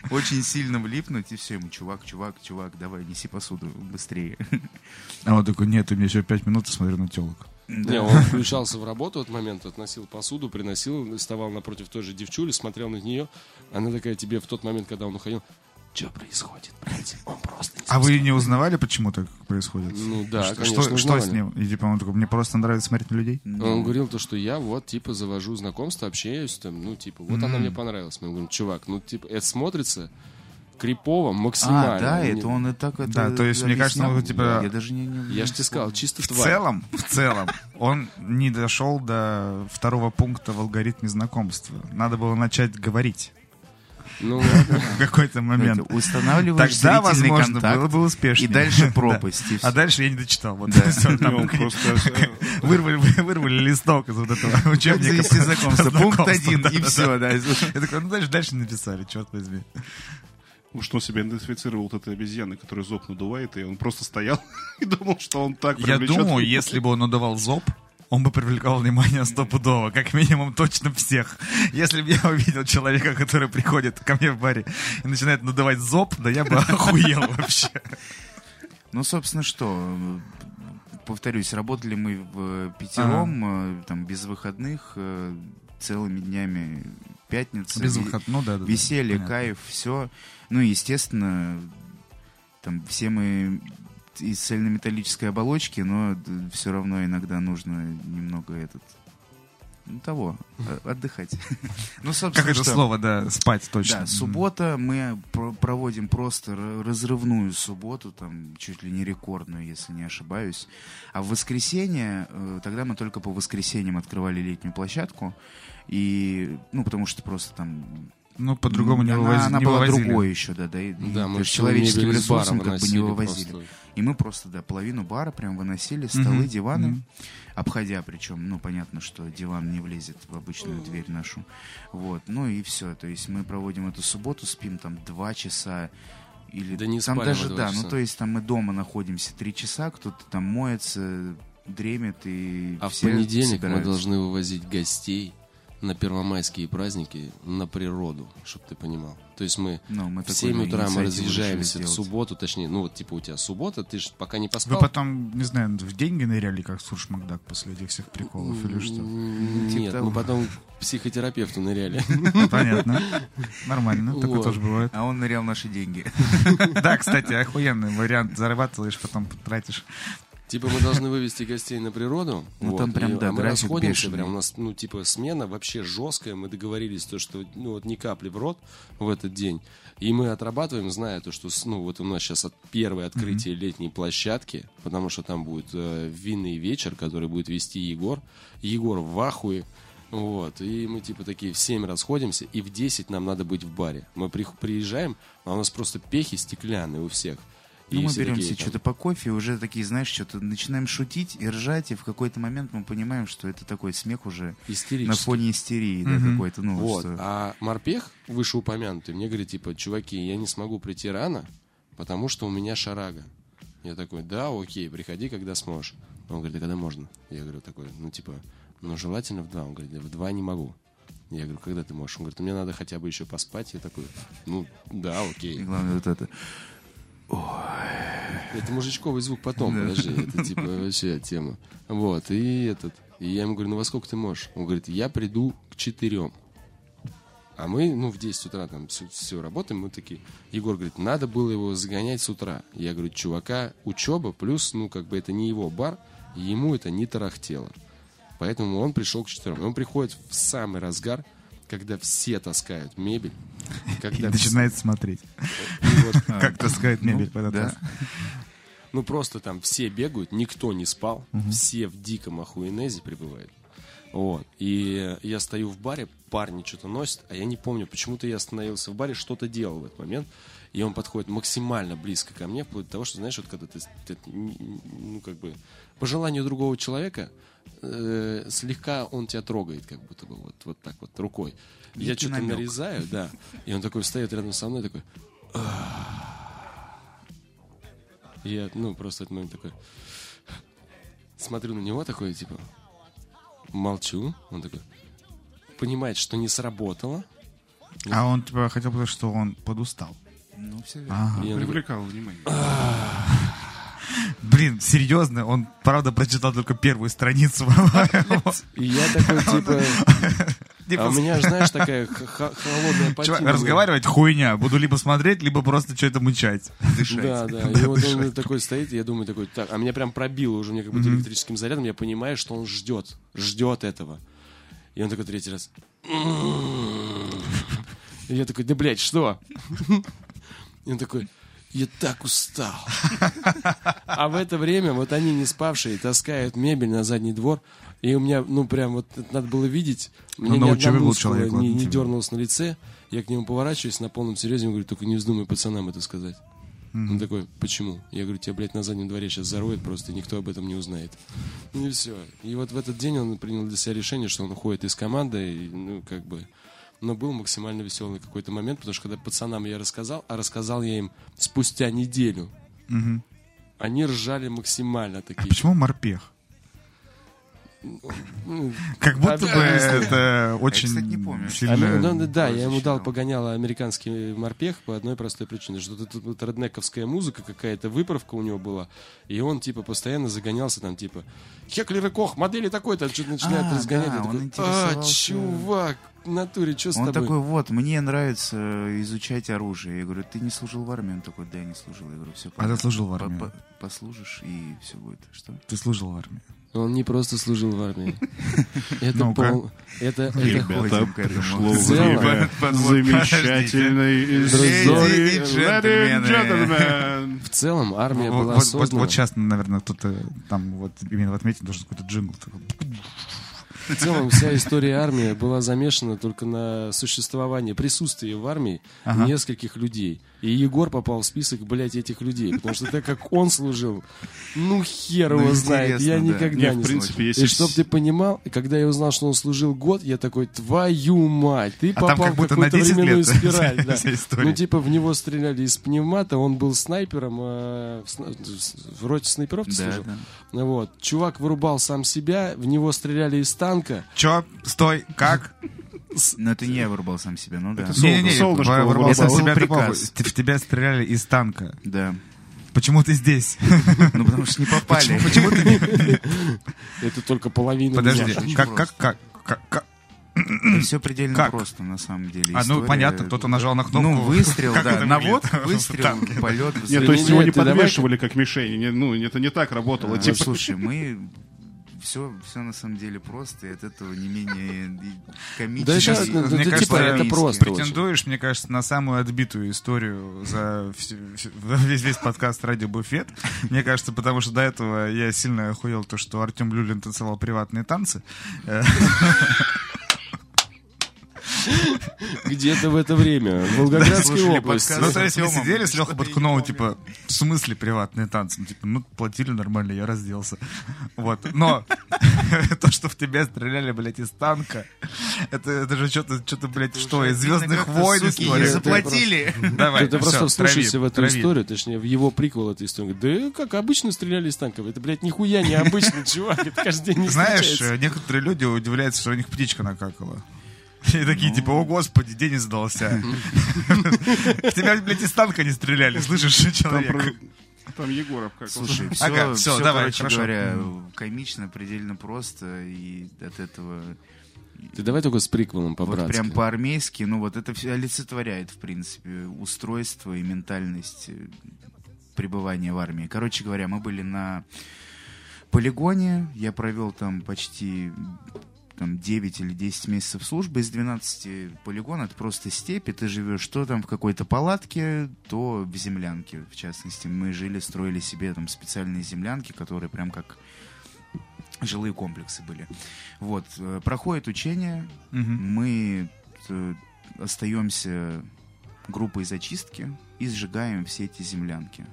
очень сильно влипнуть, и все, ему, чувак, чувак, чувак, давай, неси посуду быстрее. А он такой, нет, у меня еще пять минут, и смотрю на телок. Не, он включался в работу в этот момент, относил посуду, приносил, вставал напротив той же девчули, смотрел на нее. Она такая тебе в тот момент, когда он уходил, что происходит, блядь? Он просто не А вы не узнавали, почему так происходит? Ну да, что, конечно, что, что с ним? И типа он такой, мне просто нравится смотреть на людей? Он говорил то, что я вот, типа, завожу знакомство, общаюсь, там, ну, типа, вот она мне понравилась. Мы говорим, чувак, ну, типа, это смотрится крипово максимально. А, да, это он и так это Да, то есть, мне кажется, объяснял. ну, типа- Я даже не... не- Я же тебе сказал, чисто В тварь. целом, в целом, он не дошел до второго пункта в алгоритме знакомства. Надо было начать говорить Ну, в какой-то момент. Это устанавливаешь Тогда, возможно, контакт, было бы успешнее. И дальше Да. пропасть. и. А дальше я не дочитал. Вот Да. там он просто... э, вырвали, вырвали листок из вот этого Как учебника. завести знакомство? Пункт один, и все, да. Я такой, ну дальше, дальше написали, черт возьми. Что он себя идентифицировал вот этой обезьяны, которая зоб надувает, и он просто стоял и думал, что он так Я думаю, если бы он надавал зоб, он бы привлекал внимание стопудово, как минимум точно всех. Если бы я увидел человека, который приходит ко мне в баре и начинает надавать зоб, да я бы охуел вообще. Ну, собственно, что, э, повторюсь, работали мы в пятером, э, там, без выходных, э, целыми днями пятница. Без выхода. Ну да, да. да, Веселье, понятно. кайф, все. Ну, и, естественно, там все мы из цельнометаллической оболочки, но все равно иногда нужно немного этот ну, того, э, отдыхать. Ну, собственно, Как это что? слово, да, спать точно. Да, суббота мы про- проводим просто разрывную субботу, там чуть ли не рекордную, если не ошибаюсь. А в воскресенье, э, тогда мы только по воскресеньям открывали летнюю площадку. И, ну, потому что просто там... Ну, по-другому не, она, вывози- она не была вывозили. другой еще, да, да. и- Да, то мы человеческим ресурсом как бы не вывозили. просто. И мы просто, да, половину бара прям выносили, столы, Мгм, диваны, мгм. обходя причем, ну, понятно, что диван не влезет в обычную дверь нашу. Вот, ну и все. То есть мы проводим эту субботу, спим там два часа. Или Да не там мы даже, да, часа. ну то есть там мы дома находимся три часа, кто-то там моется, дремет и А в понедельник мы собираются. должны вывозить гостей на первомайские праздники на природу, чтобы ты понимал. То есть мы Ну, мы в такую 7 утра мы разъезжаемся в субботу, точнее, ну вот типа у тебя суббота, ты же пока не Вы поспал. потом, не знаю, в деньги ныряли, как Сурш Макдак после этих всех приколов или что? Типа Нет, того. мы потом психотерапевту ныряли. Ну, Понятно. Нормально, такое Вот. тоже бывает. А он нырял наши деньги. Да, кстати, охуенный вариант. Зарабатываешь, потом тратишь. Типа мы должны вывести гостей на природу. Ну, вот, там прям, и- да, а мы расходимся, бешеный. прям у нас, ну, типа, смена вообще жесткая. Мы договорились, то, что, ну, вот ни капли в рот в этот день. И мы отрабатываем, зная то, что, ну, вот у нас сейчас от первое открытие летней площадки, потому что там будет э, винный вечер, который будет вести Егор. Егор в ахуе. Вот, и мы типа такие в 7 расходимся, и в 10 нам надо быть в баре. Мы при- приезжаем, а у нас просто пехи стеклянные у всех. И Ну, мы все берем такие себе что-то по кофе, и уже такие, знаешь, что-то начинаем шутить и ржать, и в какой-то момент мы понимаем, что это такой смех уже на фоне истерии, да, какой-то, ну, Вот. что- А морпех, вышеупомянутый, мне говорит, типа, чуваки, я не смогу прийти рано, потому что у меня шарага. Я такой, да, окей, приходи, когда сможешь. Он говорит, а когда можно? Я говорю, такой, ну, типа, ну, желательно в два. Он говорит, «Да в два не могу. Я говорю, когда ты можешь? Он говорит, мне надо хотя бы еще поспать. Я такой, ну, да, И окей. главное вот это. Это мужичковый звук потом, подожди, это типа вообще тема. Вот, и этот, и я ему говорю, ну во сколько ты можешь? Он говорит, я приду к четырем. А мы, ну, в 10 утра там все, все работаем, мы такие... Егор говорит, надо было его загонять с утра. Я говорю, чувака, учеба, плюс, ну, как бы это не его бар, ему это не тарахтело. Поэтому он пришел к четырем. И он приходит в самый разгар, когда все таскают мебель. И Когда вс- начинает смотреть, и вот, как таскает мебель по этот да. раз. ну, просто там все бегают, никто не спал, все в диком охуенезе пребывают. Вот. И я стою в баре, парни что-то носят, а я не помню, почему-то я остановился в баре, что-то делал в этот момент. И он подходит максимально близко ко мне, вплоть до того, что, знаешь, вот когда ты, ты, ну, как бы, по желанию другого человека, э, слегка он тебя трогает, как будто бы, вот, вот так вот, рукой. Я Некий что-то намек. нарезаю, да, и он такой встает рядом со мной, такой, я, ну, просто этот момент такой, смотрю на него такой, типа, молчу, он такой, понимает, что не сработало, А он типа хотел сказать, что он подустал. Ну, все верно. Ага. Привлекал внимание. Блин, серьезно, он правда прочитал только первую страницу. и я такой, типа, а у меня, знаешь, такая холодная Чувак, патина. разговаривать хуйня. Буду либо смотреть, либо просто что-то мычать. Да, да. И вот он такой стоит, я думаю такой, так, а меня прям пробило уже, мне как будто электрическим зарядом, я понимаю, что он ждет, ждет этого. И он такой третий раз. И я такой, да, блядь, что? И он такой, я так устал. А в это время вот они не спавшие таскают мебель на задний двор, и у меня, ну, прям вот это надо было видеть, Ну, мне на ни одна мускула человек, не, не дернулась на лице, я к нему поворачиваюсь на полном серьезе, говорю, только не вздумай пацанам это сказать. Он такой, почему? Я говорю, тебя, блядь, на заднем дворе сейчас зароют просто, и никто об этом не узнает. Ну и все. И вот в этот день он принял для себя решение, что он уходит из команды, и, ну, как бы... Но был максимально веселый какой-то момент, потому что когда пацанам я рассказал, а рассказал я им спустя неделю, Мгм. они ржали максимально А такие. почему морпех? Ну, Как будто бы это очень кстати, не помню. А, сильно... ну, да, да, я ему дал погоняла американский морпех по одной простой причине, что тут вот реднековская музыка какая-то, выправка у него была, и он типа постоянно загонялся там типа Хеклер и Кох, модели такой-то, что-то начинает А, разгонять. да, я он такой, а, чувак, в натуре, что с Он тобой? такой, вот, мне нравится изучать оружие. Я говорю, ты не служил в армии? Он такой, да, я не служил. Я говорю, все А ты служил в армии? Послужишь, и все будет. Что? Ты служил в армии. Он не просто служил в армии. Это пол... Это, это... Ребята, пришло В целом- время замечательной истории. В целом армия была создана... вот сейчас, наверное, кто-то там вот именно в отметить должен какой-то джингл. В целом вся история армии была замешана только на существование, присутствие в армии нескольких людей. И Егор попал в список, блядь, этих людей. Потому что так как он служил, ну хер Ну, его знает, я да. никогда Не, не в принципе, если И чтоб ты понимал, когда я узнал, что он служил год, я такой, твою мать, ты А попал в какую-то 10 временную лет спираль. да. Ну, типа, в него стреляли из пневмата, он был снайпером, а, в роте снайперов ты Да, служил? да. Ну Вот. Чувак вырубал сам себя, в него стреляли из танка. Чё? Стой, как? Но это не я вырубал сам себя, ну да. Это Не-не-не, солнышко в- вырвало. ворвался Это в себя, был ты похуй. приказ. В тебя стреляли из танка. Да. Почему ты здесь? Ну, потому что не попали. Это только половина. Подожди, как, как, как, как, как? Все предельно Как? просто, на самом деле. А, ну История- понятно, кто-то нажал на кнопку. Ну, выстрел, Как да. это Навод, выстрел, Танки. полет, Нет, взрыв. то есть его не Нет, ты подвешивали как мишень. Не- Ну, это не так работало. А, Типа, Слушай, мы все, все на самом деле просто, и от этого не менее Да комично. и- ну, Мне это кажется, типа это просто. Претендуешь, мне кажется, на самую отбитую историю за весь, весь подкаст «Радио Буфет». Мне кажется, потому что до этого я сильно охуел то, что Артем Люлин танцевал приватные танцы. Где-то в это время. В Волгоградской области. Ну, то есть мы сидели с Лехой Баткуновым, типа, в смысле приватные танцы? Ну, типа, ну, платили нормально, я разделся. Вот. Но то, что в тебя стреляли, блядь, из танка, это, это же что-то, что-то, блядь, что, из «Звездных войн» история? не заплатили. Давай, Ты просто вслушайся в эту историю, точнее, в его приквел этой истории. Да как обычно стреляли из танков. Это, блядь, нихуя не обычный чувак. Это каждый день не Знаешь, некоторые люди удивляются, что у них птичка накакала. И такие, типа, о господи, день сдался. В тебя, блядь, из танка не стреляли, слышишь, человек? там Егоров как Слушай, все, Ага, давай, короче хорошо. говоря, комично, предельно просто, и от этого Ты давай только с приквелом Вот по-братски. прям по-армейски, ну вот это все олицетворяет, в принципе, устройство и ментальность э, пребывания в армии. Короче говоря, мы были на полигоне, я провел там почти там 9 или 10 месяцев службы из 12 полигон, это просто степи, ты живешь то там в какой-то палатке, то в землянке, в частности. Мы жили, строили себе там специальные землянки, которые прям как жилые комплексы были. Вот, э, проходит учение, Мгм. мы э, остаемся группой зачистки и сжигаем все эти землянки.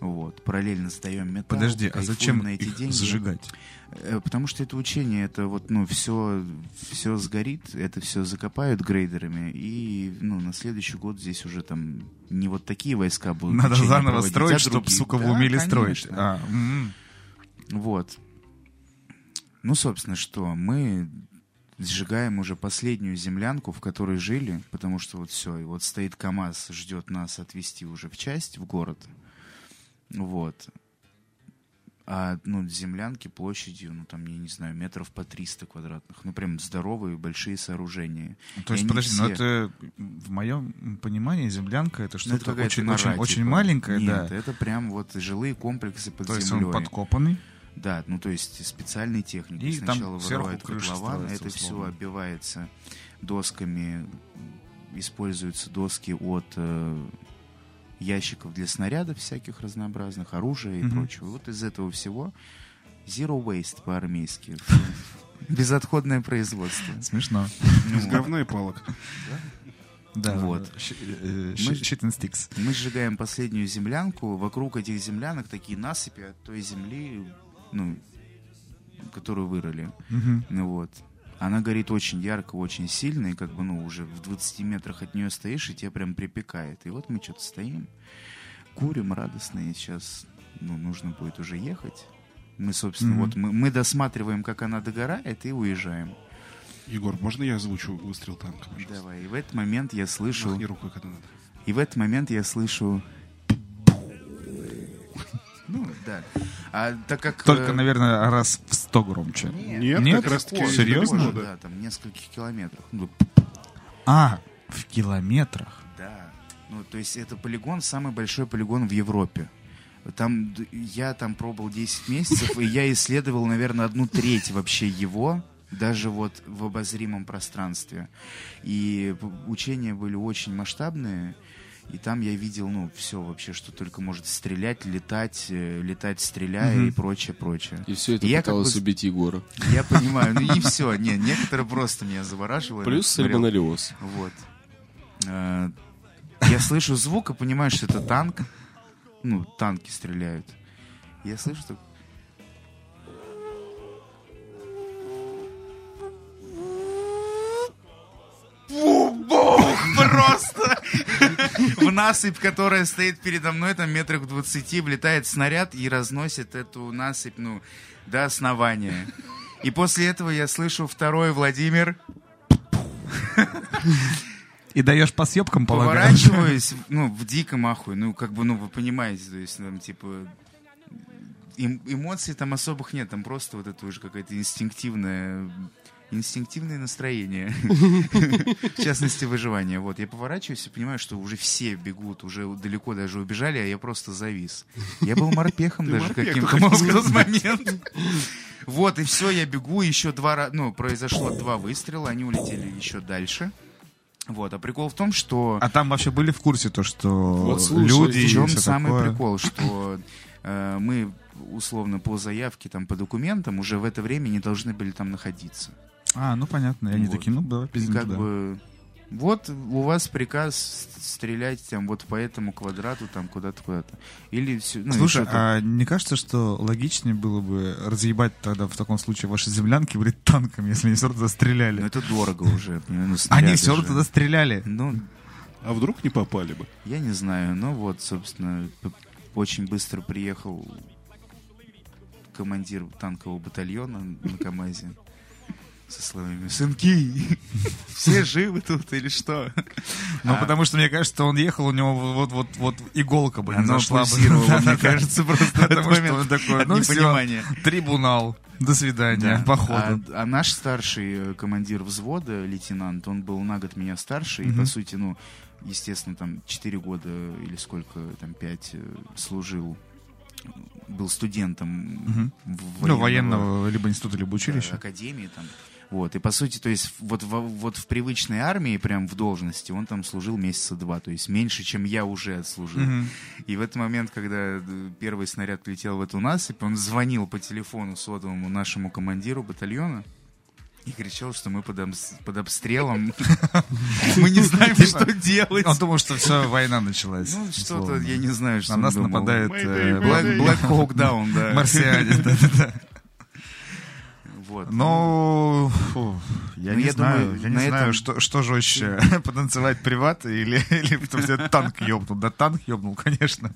Вот, параллельно сдаем металл. Подожди, а зачем на эти их деньги. зажигать? Э, Потому что это учение, это вот, ну, все, все сгорит, это все закопают грейдерами, и, ну, на следующий год здесь уже там не вот такие войска будут. Надо заново проводить, строить, а чтобы, сука, вы умели строить. конечно. А, м. Вот. Ну, собственно, что, мы сжигаем уже последнюю землянку, в которой жили, потому что вот все, и вот стоит КАМАЗ, ждет нас отвезти уже в часть, в город. Вот. А, ну, землянки площадью, ну, там, я не знаю, метров по 300 квадратных. Ну, прям здоровые, большие сооружения. То И есть, подожди, но все- это в моем понимании землянка это Ну, что-то какая-то очень, нора, очень, типа. очень маленькое, Нет, да. это прям вот жилые комплексы под То есть землей. он подкопанный. Да, ну то есть специальной техникой. И Сначала вырывают котлован, это все условно. оббивается досками, используются доски от э, ящиков для снарядов всяких разнообразных, оружия и Мгм. прочего. Вот из этого всего zero waste по-армейски. Безотходное производство. Смешно. Из Ну, говна и палок. Да, Вот. э, shit and sticks. Мы сжигаем последнюю землянку. Вокруг этих землянок такие насыпи от той земли, ну, которую вырыли. Ну вот. Она горит очень ярко, очень сильно, и как бы, ну, уже в 20 метрах от нее стоишь, и тебя прям припекает. И вот мы что-то стоим, курим радостные, сейчас, ну, нужно будет уже ехать. Мы, собственно, Мгм. вот, мы, мы досматриваем, как она догорает, и уезжаем. Егор, можно я озвучу выстрел танка, пожалуйста? Давай. И в этот момент я слышу, Махни рукой, когда надо. и в этот момент я слышу... Ну, да. А так как... Только, э, наверное, раз в сто громче. Нет, Нет? как раз таки Серьезно? да. Там в нескольких километрах. Ну, А, в километрах. Да. Ну, то есть это полигон, самый большой полигон в Европе. Там, я там пробовал 10 месяцев, и я исследовал, наверное, одну треть вообще его, даже вот в обозримом пространстве. И п- учения были очень масштабные, и там я видел, ну, все вообще, что только может стрелять, летать, э, летать, стреляя Мгм. и прочее, прочее. И все это Я как пыталось бы- убить Егора. Я понимаю, ну не все, не, некоторые просто меня завораживали. Плюс сальмонеллез. Вот. Э, Я слышу звук и понимаю, что это танк. Ну, танки стреляют. Я слышу так... Бух! Просто! В насыпь, которая стоит передо мной, там метрах в 20, влетает снаряд и разносит эту насыпь, ну, до основания. И после этого я слышу второй Владимир. И даешь по съебкам, полагаю. Поворачиваюсь, ну, в диком ахуе. Ну, как бы, ну, вы понимаете, то есть, там, типа, эм- эмоций там особых нет, там просто вот это уже какая-то инстинктивная инстинктивное настроение, в частности, выживание. Вот, я поворачиваюсь и понимаю, что уже все бегут, уже далеко даже убежали, а я просто завис. Я был морпехом даже каким-то в тот момент. Вот, и все, я бегу, еще два раза, ну, произошло два выстрела, они улетели еще дальше. Вот, а прикол в том, что... А там вообще были в курсе то, что Вот слушай, люди В чем самый такое? прикол, что э, мы условно по заявке там по документам уже в это время не должны были там находиться. А, ну понятно. Они Вот. такие, ну давай И пиздим как туда. бы вот у вас приказ стрелять там вот по этому квадрату там куда-то куда-то. Или все. Ну, Слушай, а не кажется, что логичнее было бы разъебать тогда в таком случае ваши землянки, блядь, танками, если они все равно туда Ну, стреляли? это дорого уже. ну, Они все равно туда стреляли. Ну, А вдруг не попали бы? я не знаю. Ну вот, собственно, очень быстро приехал командир танкового батальона на КамАЗе со словами «Сынки, все живы тут или что?» Ну, А. потому что, мне кажется, он ехал, у него вот-вот вот иголка бы не зашла бы. мне кажется, просто Потому что момент он такой, ну все, трибунал. До свидания, Да. походу. А, а наш старший э, командир взвода, лейтенант, он был на год меня старше, и, по сути, ну, естественно, там 4 года или сколько, там 5 служил, был студентом Мгм. в Ну, военного либо института, либо училища. академии там. Вот, и по сути, то есть вот, во- вот в привычной армии, прям в должности, он там служил месяца два, то есть меньше, чем я уже отслужил. Мгм. И в этот момент, когда э, первый снаряд летел в эту насыпь, он звонил по телефону сотовому нашему командиру батальона и кричал, что мы под, обс- под обстрелом. Мы не знаем, что делать. Он думал, что все, война началась. Ну, что-то, я не знаю, что На нас нападает. Black- Hawk Down, да. марсиане. да-да-да. Вот. Ну, фу, я Ну, не я знаю, думаю, я не на знаю, этом- что, что жестче, потанцевать приват или, или потому что танк ёбнул. Да танк ёбнул, конечно.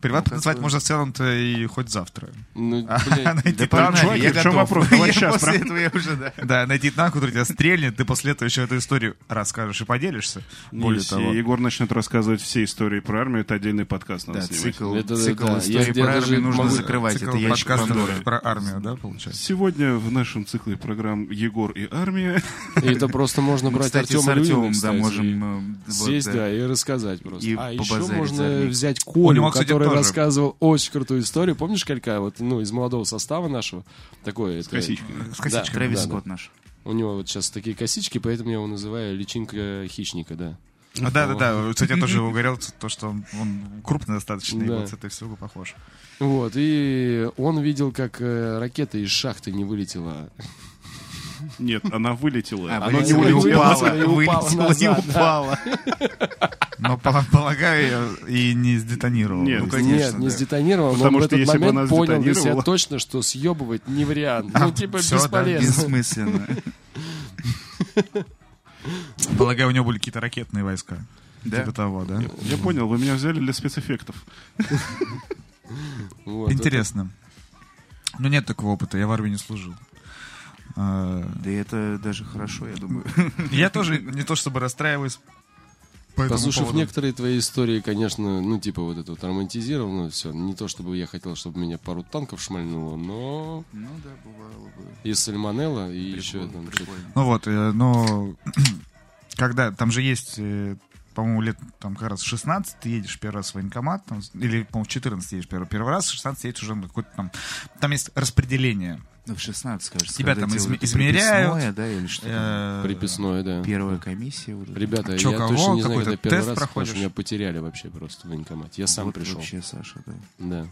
Приват Ну, как бы- можно в целом-то и хоть завтра. Ну, А блядь, найти Да танк, погнали, чуваки, я готов. вопрос? Давай Я щас, после этого я уже, да. да, найти танк, который тебя стрельнет, ты после этого еще эту историю расскажешь и поделишься. Более Если того. Егор начнет рассказывать все истории про армию, это отдельный подкаст надо Да, снимать. цикл, Это да, цикл да. истории Я- про я армию нужно могу- закрывать. Цикл Это ящик Пандоры. про армию, да, получается? Сегодня в нашем цикле программ «Егор и армия» и это просто можно брать Артема с Артемом, да, можем... э, Сесть, да. и рассказать просто. А еще можно взять Колю, который тоже. рассказывал очень крутую историю. Помнишь, Калька, вот, ну, из молодого состава нашего? Такое, с косичкой. С Да. косичками. Трэвис Да, да. Скотт наш. У него вот сейчас такие косички, поэтому я его называю личинка хищника, да. А, да, да, да. Кстати, я тоже угорел, то, что он, он крупный достаточно, и Да. вот с этой всего похож. Вот, и он видел, как э, ракета из шахты не вылетела. Нет, она вылетела. А, Она не улетела. упала, вылетела и да. упала. Но, пол- полагаю, и не сдетонировал. Нет, Ну, конечно, Нет, не да. сдетонировал, но Потому в что этот если бы момент она понял для себя сдетонировала- точно, что съебывать не вариант. А, Ну, типа, да, бесполезно. Бессмысленно. Полагаю, у него были какие-то ракетные войска. Да. Типа того, да? Я понял, вы меня взяли для спецэффектов. Вот, Интересно. Ну, нет такого опыта, я в армии не служил. А, Да и это даже хорошо, я думаю. Я тоже не то чтобы расстраиваюсь по этому Послушав поводу. некоторые твои истории, конечно, ну, типа вот это вот романтизировал, ну, все. Не то, чтобы я хотел, чтобы меня пару танков шмальнуло, но Ну да, бывало бы. и сальмонелла, и еще Прикольно, там что-то. прикольно. Ну вот, э, но когда там же есть, э, по-моему, лет там как раз 16 ты едешь первый раз в военкомат, там, или, по-моему, в 14 едешь первый, первый раз, в 16 едешь уже на какой-то там... Там есть распределение. Ну, в 16, кажется. Тебя там изме- измеряют. приписное, да, или что э, Приписное, да. Первая комиссия. это. Ребята, Чё, я кого? точно не знаю, Какой-то когда первый тест раз, потому проходишь? что меня потеряли вообще просто в военкомате. Я сам Вот пришел. вообще, Саша, да. Да.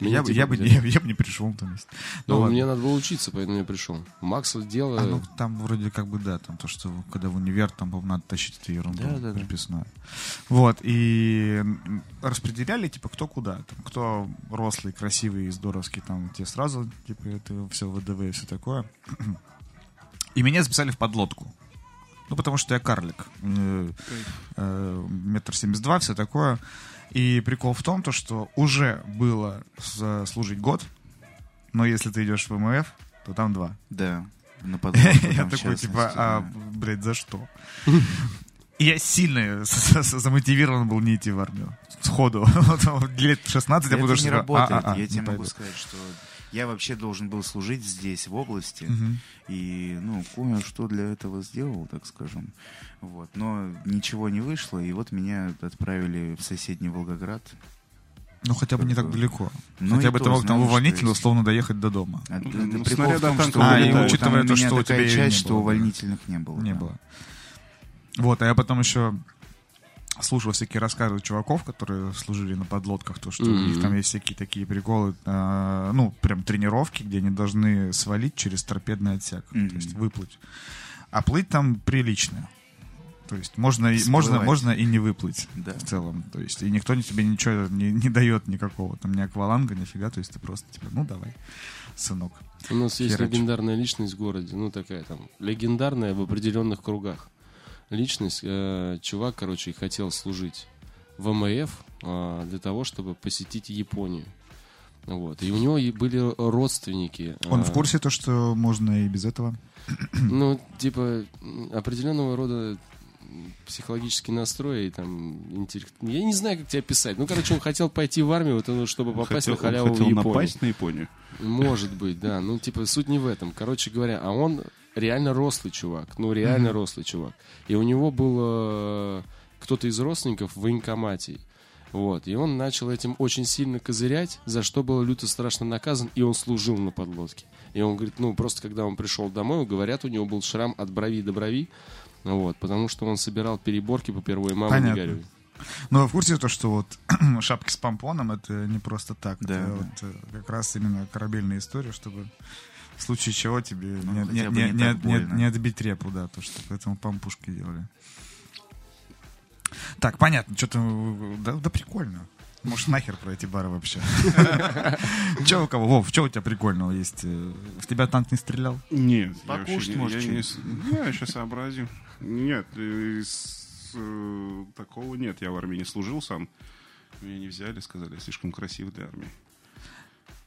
Я, Меня, бы- типа, я, бы, я, я бы не пришел там. есть. Но Ну, ладно. мне надо было учиться, поэтому я пришел. Макс дело... А, ну, там вроде как бы, да, там то, что когда в универ, там, по-моему, надо тащить эту ерунду Да, да, да. приписную. Вот, и распределяли, типа, кто куда. Там, кто рослый, красивый и здоровский, там, те сразу, типа, это все ВДВ и все такое. И меня записали в подлодку. Ну, потому что я карлик. Э, э, Метр семьдесят два, все такое. И прикол в том, то, что уже было служить год, но если ты идешь в МФ, то там два. Да. На Я такой, типа, а, блядь, за что? Я сильно замотивирован был не идти в армию. Сходу. Лет 16 я Это буду не что работает. а, а, а, я не тебе могу сказать, что я вообще должен был служить здесь, в области. Мгм. И, ну, кое-что для этого сделал, так скажем. Вот. Но ничего не вышло, и вот меня отправили в соседний Волгоград. Ну, хотя бы не так далеко. Ну, Хотя бы ты мог там увольнительно, условно, доехать до дома. А, да, Ну, прикол в том, что А, и учитывая там то, что у тебя часть, не что было, да. увольнительных не было. Не да. было. Вот, а я потом еще слушал всякие рассказы чуваков, которые служили на подлодках, то, что у них там есть всякие такие приколы, а, ну, прям тренировки, где они должны свалить через торпедный отсек, Мгм. то есть выплыть. А плыть там прилично. То есть можно, Всплывать. можно, можно и не выплыть Да. в целом. То есть и никто тебе ничего не, не дает никакого. Там ни акваланга, нифига. То есть ты просто типа, ну давай, сынок. У нас есть Херач. легендарная личность в городе, ну такая там, легендарная в определенных кругах. Личность, э, чувак, короче, хотел служить в МФ э, для того, чтобы посетить Японию. Вот. И у него были родственники. Он э, в курсе то, что можно и без этого? Ну, типа, определенного рода психологический настрой и там интеллект. Я не знаю, как тебе описать. Ну, короче, он хотел пойти в армию, вот, ну, чтобы попасть Хотел, на халяву он хотел в Японию. напасть на Японию. Может быть, да. Ну, типа, суть не в этом. Короче говоря, а он реально рослый чувак. Ну, реально рослый чувак. И у него был э, кто-то из родственников в военкомате. Вот. И он начал этим очень сильно козырять, за что был люто страшно наказан, и он служил на подлодке. И он говорит, ну, просто когда он пришел домой, говорят, у него был шрам от брови до брови, вот, потому что он собирал переборки по первой мамы не Понятно. горюй. Ну, в курсе то, что вот шапки с помпоном это не просто так. Да, это да. вот э, как раз именно корабельная история, чтобы в случае чего тебе Ну, не, не- не- не не- не- отбить репу, да, то, что поэтому помпушки делали. Так, понятно, что-то... Да, да прикольно. Может, нахер про эти бары вообще? Че у кого? Вов, что у тебя прикольного есть? Э, В тебя танк не стрелял? Нет, я Покушать можешь я сейчас сообразил. Нет, э, такого нет. Я в армии не служил сам. Меня не взяли, сказали, я слишком красив для армии.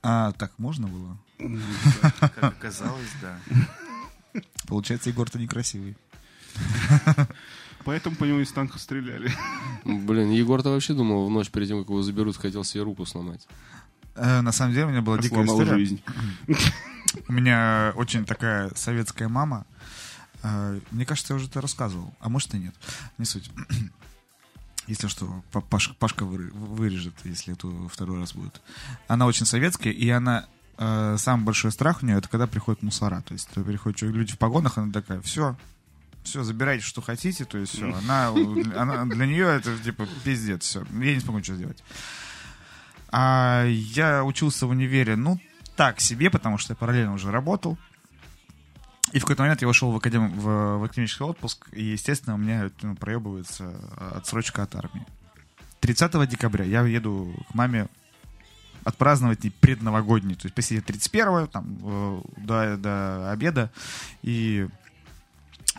А, так можно было? Как оказалось, да. Получается, Егор-то некрасивый. Поэтому по нему из танка стреляли. Блин, Егор-то вообще думал в ночь перед тем, как его заберут, хотел себе руку сломать. Э, На самом деле, у меня была дикая Сломал история. жизнь. У меня очень такая советская мама. Э, Мне кажется, я уже это рассказывал. А может и нет. Не суть. Если что, Па- Паш- Пашка вырежет, если это второй раз будет. Она очень советская, и она э, самый большой страх у нее это когда приходят мусора. То есть то приходят люди в погонах, она такая, все, все, забирайте, что хотите, то есть все. Она, она- для нее это типа пиздец, все. Я не смогу ничего сделать. А я учился в универе, ну, так себе, потому что я параллельно уже работал. И в какой-то момент я ушел в, академ... в, в академический отпуск, и, естественно, у меня ну, проебывается э, отсрочка от армии. 30 декабря я еду к маме отпраздновать ей предновогодний, то есть посидеть 31 там, э, до, до обеда и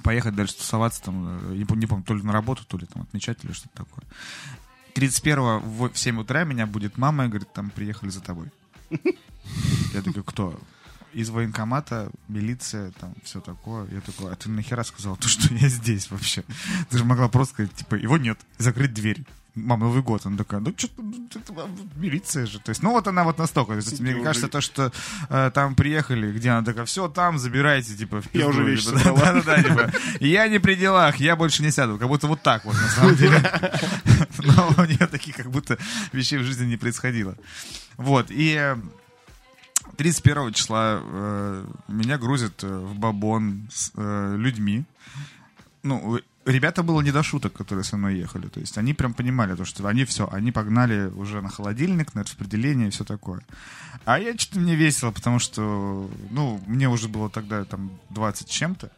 поехать дальше тусоваться там, э, не, пом- не помню, то ли на работу, то ли там отмечать или что-то такое. 31 в в 7 утра меня будет мама и говорит, там приехали за тобой. Я такой, кто? Из военкомата, милиция, там, все такое. Я такой, а ты нахера сказал то, что я здесь вообще? Ты же могла просто сказать, типа, его нет, и закрыть дверь. Мама, Новый год. Она такая, ну, что-то, милиция же. То есть, ну, вот она вот настолько. То есть, мне уже- кажется, то, что э, там приехали, где она такая, все, там, забирайте, типа, в Я уже пизду». вещи Типа, собрала. Да-да-да, типа, я не при делах, я больше не сяду. Как будто вот так вот, на самом деле. Но у нее таких как будто вещей в жизни не происходило. Вот, и э, 31 числа э, меня грузят э, в бабон с э, людьми. Ну, э, ребята было не до шуток, которые со мной ехали. То есть они прям понимали, то, что они все, они погнали уже на холодильник, на распределение и все такое. А я что-то мне весело, потому что, ну, мне уже было тогда там 20 с чем-то,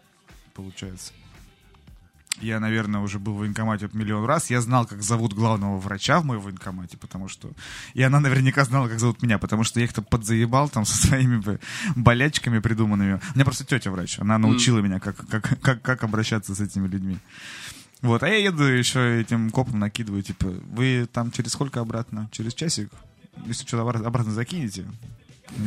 получается. Я, наверное, уже был в военкомате миллион раз. Я знал, как зовут главного врача в моем военкомате, потому что... И она наверняка знала, как зовут меня, потому что я их-то подзаебал там со своими болячками придуманными. У меня просто тетя врач. Она научила меня, как, как, как, как обращаться с этими людьми. Вот, а я еду еще этим копом накидываю, типа, вы там через сколько обратно? Через часик? Если что, обра- обратно закинете?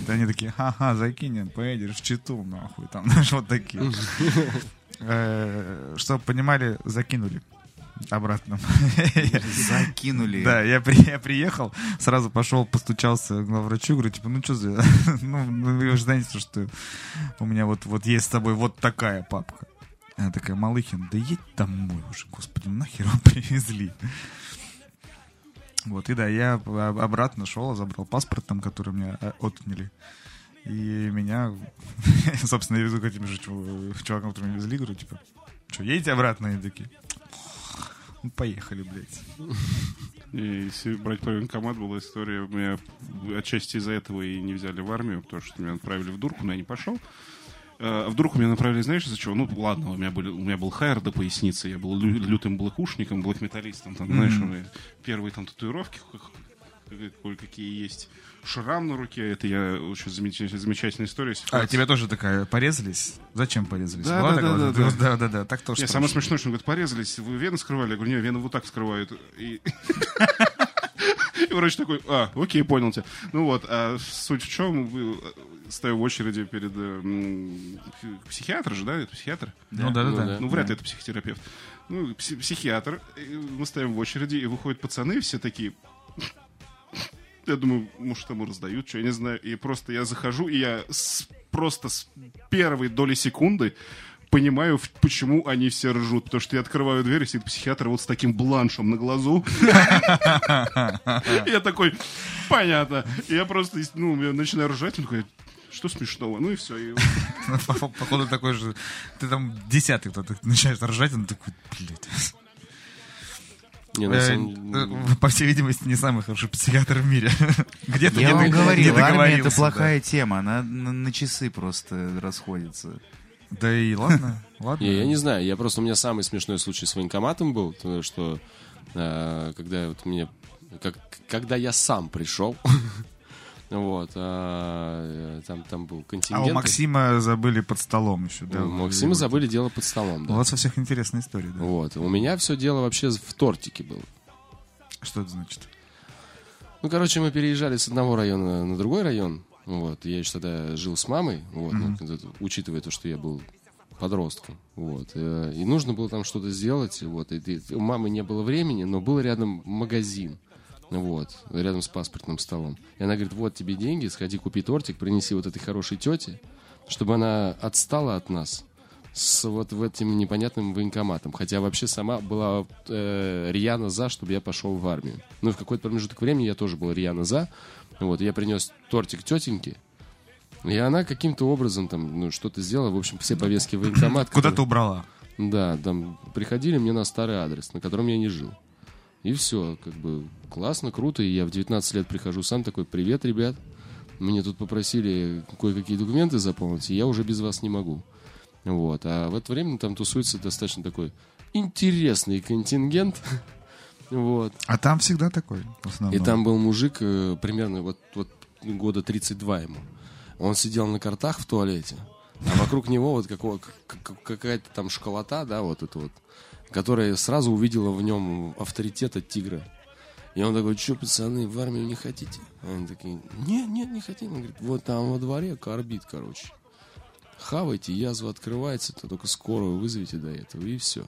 Они такие, ха-ха, закинем, поедешь в Читу, нахуй, там, знаешь, вот такие. Чтобы понимали, закинули обратно. Закинули. Да, я, при- я приехал, сразу пошел, постучался к врачу, говорю, типа, ну что за... Ну, ну, вы же знаете, что у меня вот, вот есть с тобой вот такая папка. Она такая, Малыхин, да едь домой уже, господи, нахер его привезли. Вот, и да, я об- обратно шел, забрал паспорт там, который мне э, отняли. И меня, собственно, я везу к этим же чув- чувакам, которые меня везли, говорю, типа, что, едете обратно? И такие, ну, поехали, блядь. И если брать про военкомат, была история, меня отчасти из-за этого и не взяли в армию, потому что меня отправили в дурку, но я не пошел. А вдруг меня направили, знаешь, из-за чего? Ну, ладно, у меня, были, у меня был хайр до поясницы, я был лю- лютым блэкушником, блэк-металлистом, там, знаешь, у меня первые там татуировки, кое-какие есть. Шрам на руке, это я очень замечательная, замечательная история. А, тебя тоже такая, порезались? Зачем порезались? Да, Была да, такая да, вот? да, да, да, да, так тоже Не, самое смешное, что он говорит, порезались, вы вены скрывали? Я говорю, не, вены вот так скрывают. И, и врач такой, а, окей, понял тебя. Ну вот, а суть в чем, вы- стою в очереди перед э, психиатр же, да, это психиатр? Ну да, да, Ну да. да. Ну, вряд ли это психотерапевт. Ну, пси- психиатр. Мы стоим в очереди, и выходят пацаны, все такие... Я думаю, может, тому раздают, что я не знаю. И просто я захожу, и я с- просто с первой доли секунды понимаю, почему они все ржут. Потому что я открываю дверь, и сидит психиатр вот с таким бланшем на глазу. Я такой, понятно. Я просто, ну, начинаю ржать, он такой, что смешного? Ну и все. И Походу такой же... Ты там десятый кто-то начинаешь ржать, он такой, блядь. Не, на Э, самом- э, По всей видимости, не самый хороший психиатр в мире. Где-то Я не вам дог- не говорил, армия это плохая тема, она на, на часы просто расходится. Да Да и ладно, ладно. Не, я не знаю, я просто у меня самый смешной случай с военкоматом был, то, что э, когда вот мне, как, когда я сам пришел, вот, а, э, там там был А контингент. у Максима забыли под столом еще, да? У Максима забыли дело под столом, У да. вас у всех интересная история, да? Вот, у меня все дело вообще в тортике было. Что это значит? Ну, короче, мы переезжали с одного района на другой район. Вот, я еще тогда жил с мамой, вот, ну, это- учитывая то, что я был подростком, вот, э, и нужно было там что-то сделать, вот, и, и у мамы не было времени, но был рядом магазин, вот, рядом с паспортным столом. И она говорит, вот тебе деньги, сходи купи тортик, принеси вот этой хорошей тете, чтобы она отстала от нас с вот в этим непонятным военкоматом. Хотя вообще сама была э, рьяно за, чтобы я пошел в армию. Ну, и в какой-то промежуток времени я тоже был рьяно за. Вот, я принес тортик тетеньке, и она каким-то образом там, ну, что-то сделала. В общем, все повестки в военкомат. Куда ты которые- убрала? Да, там приходили мне на старый адрес, на котором я не жил. И все, как бы классно, круто. И я в 19 лет прихожу сам такой, привет, ребят. Мне тут попросили кое-какие документы заполнить, и я уже без вас не могу. Вот. А в это время там тусуется достаточно такой интересный контингент. Вот. А там всегда такой, в основном. И там был мужик, э, примерно вот, вот года 32 ему. Он сидел на картах в туалете, а вокруг него вот какого- какая-то там школота, да, вот это вот, которая сразу увидела в нем авторитета тигра. И он такой, что, пацаны, в армию не хотите? Они такие, нет, нет, не хотим. Он говорит, вот там во дворе корбит, короче. Хавайте, язва открывается, то только скорую вызовите до этого, и все.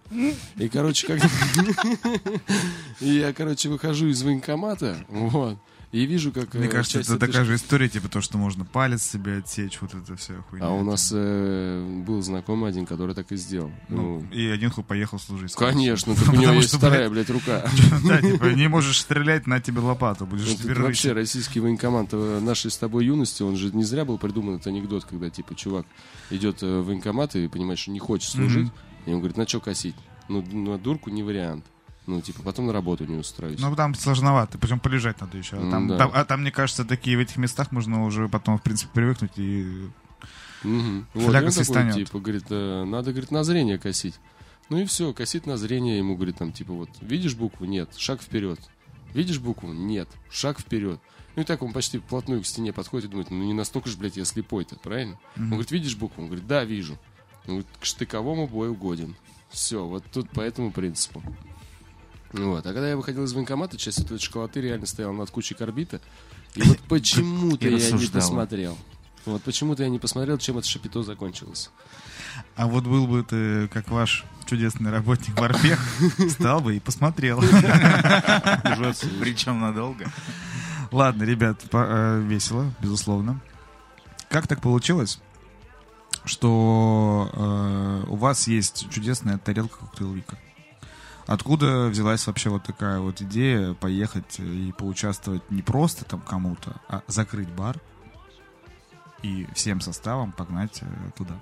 И, короче, как... Я, короче, выхожу из военкомата, вот, и вижу, как... Мне э, кажется, это такая же история, типа то, что можно палец себе отсечь, вот это вся хуйня. А у нас э, был знакомый один, который так и сделал. Ну, Ну, и один хуй поехал служить. конечно, так у него есть вторая, блядь, рука. Да, типа, не можешь стрелять, на тебе лопату, будешь Это теперь вообще российский военкомат э, нашей с тобой юности, он же не зря был придуман этот анекдот, когда типа чувак идет э, в военкомат и понимает, что не хочет служить, и он говорит, на что косить? Ну, на дурку не вариант. Ну, типа, потом на работу не устроюсь. Ну, там сложновато, причем полежать надо еще. А Ну, там, да. там- а там, мне кажется, такие в этих местах можно уже потом, в принципе, привыкнуть и... Мгм. Вот, он такой, типа, говорит, э, надо, говорит, на зрение косить. Ну и все, косит на зрение, ему говорит, там, типа, вот, видишь букву? Нет, шаг вперед. Видишь букву? Нет, шаг вперед. Ну и так он почти вплотную к стене подходит и думает, ну не настолько же, блядь, я слепой-то, правильно? Он говорит, видишь букву? Он говорит, да, вижу. Он говорит, к штыковому бою годен. Все, вот тут по этому принципу. Вот. А когда я выходил из военкомата, часть этой школоты реально стояла над кучей карбита. И вот почему-то я не посмотрел. Вот почему-то я не посмотрел, чем это шапито закончилось. А вот был бы ты, как ваш чудесный работник в Арпех, стал бы и посмотрел. Причем надолго. Ладно, ребят, э, весело, безусловно. Как так получилось, что э, у вас есть чудесная тарелка коктейл Вика? Откуда взялась вообще вот такая вот идея поехать и поучаствовать не просто там кому-то, а закрыть бар и всем составом погнать э, туда?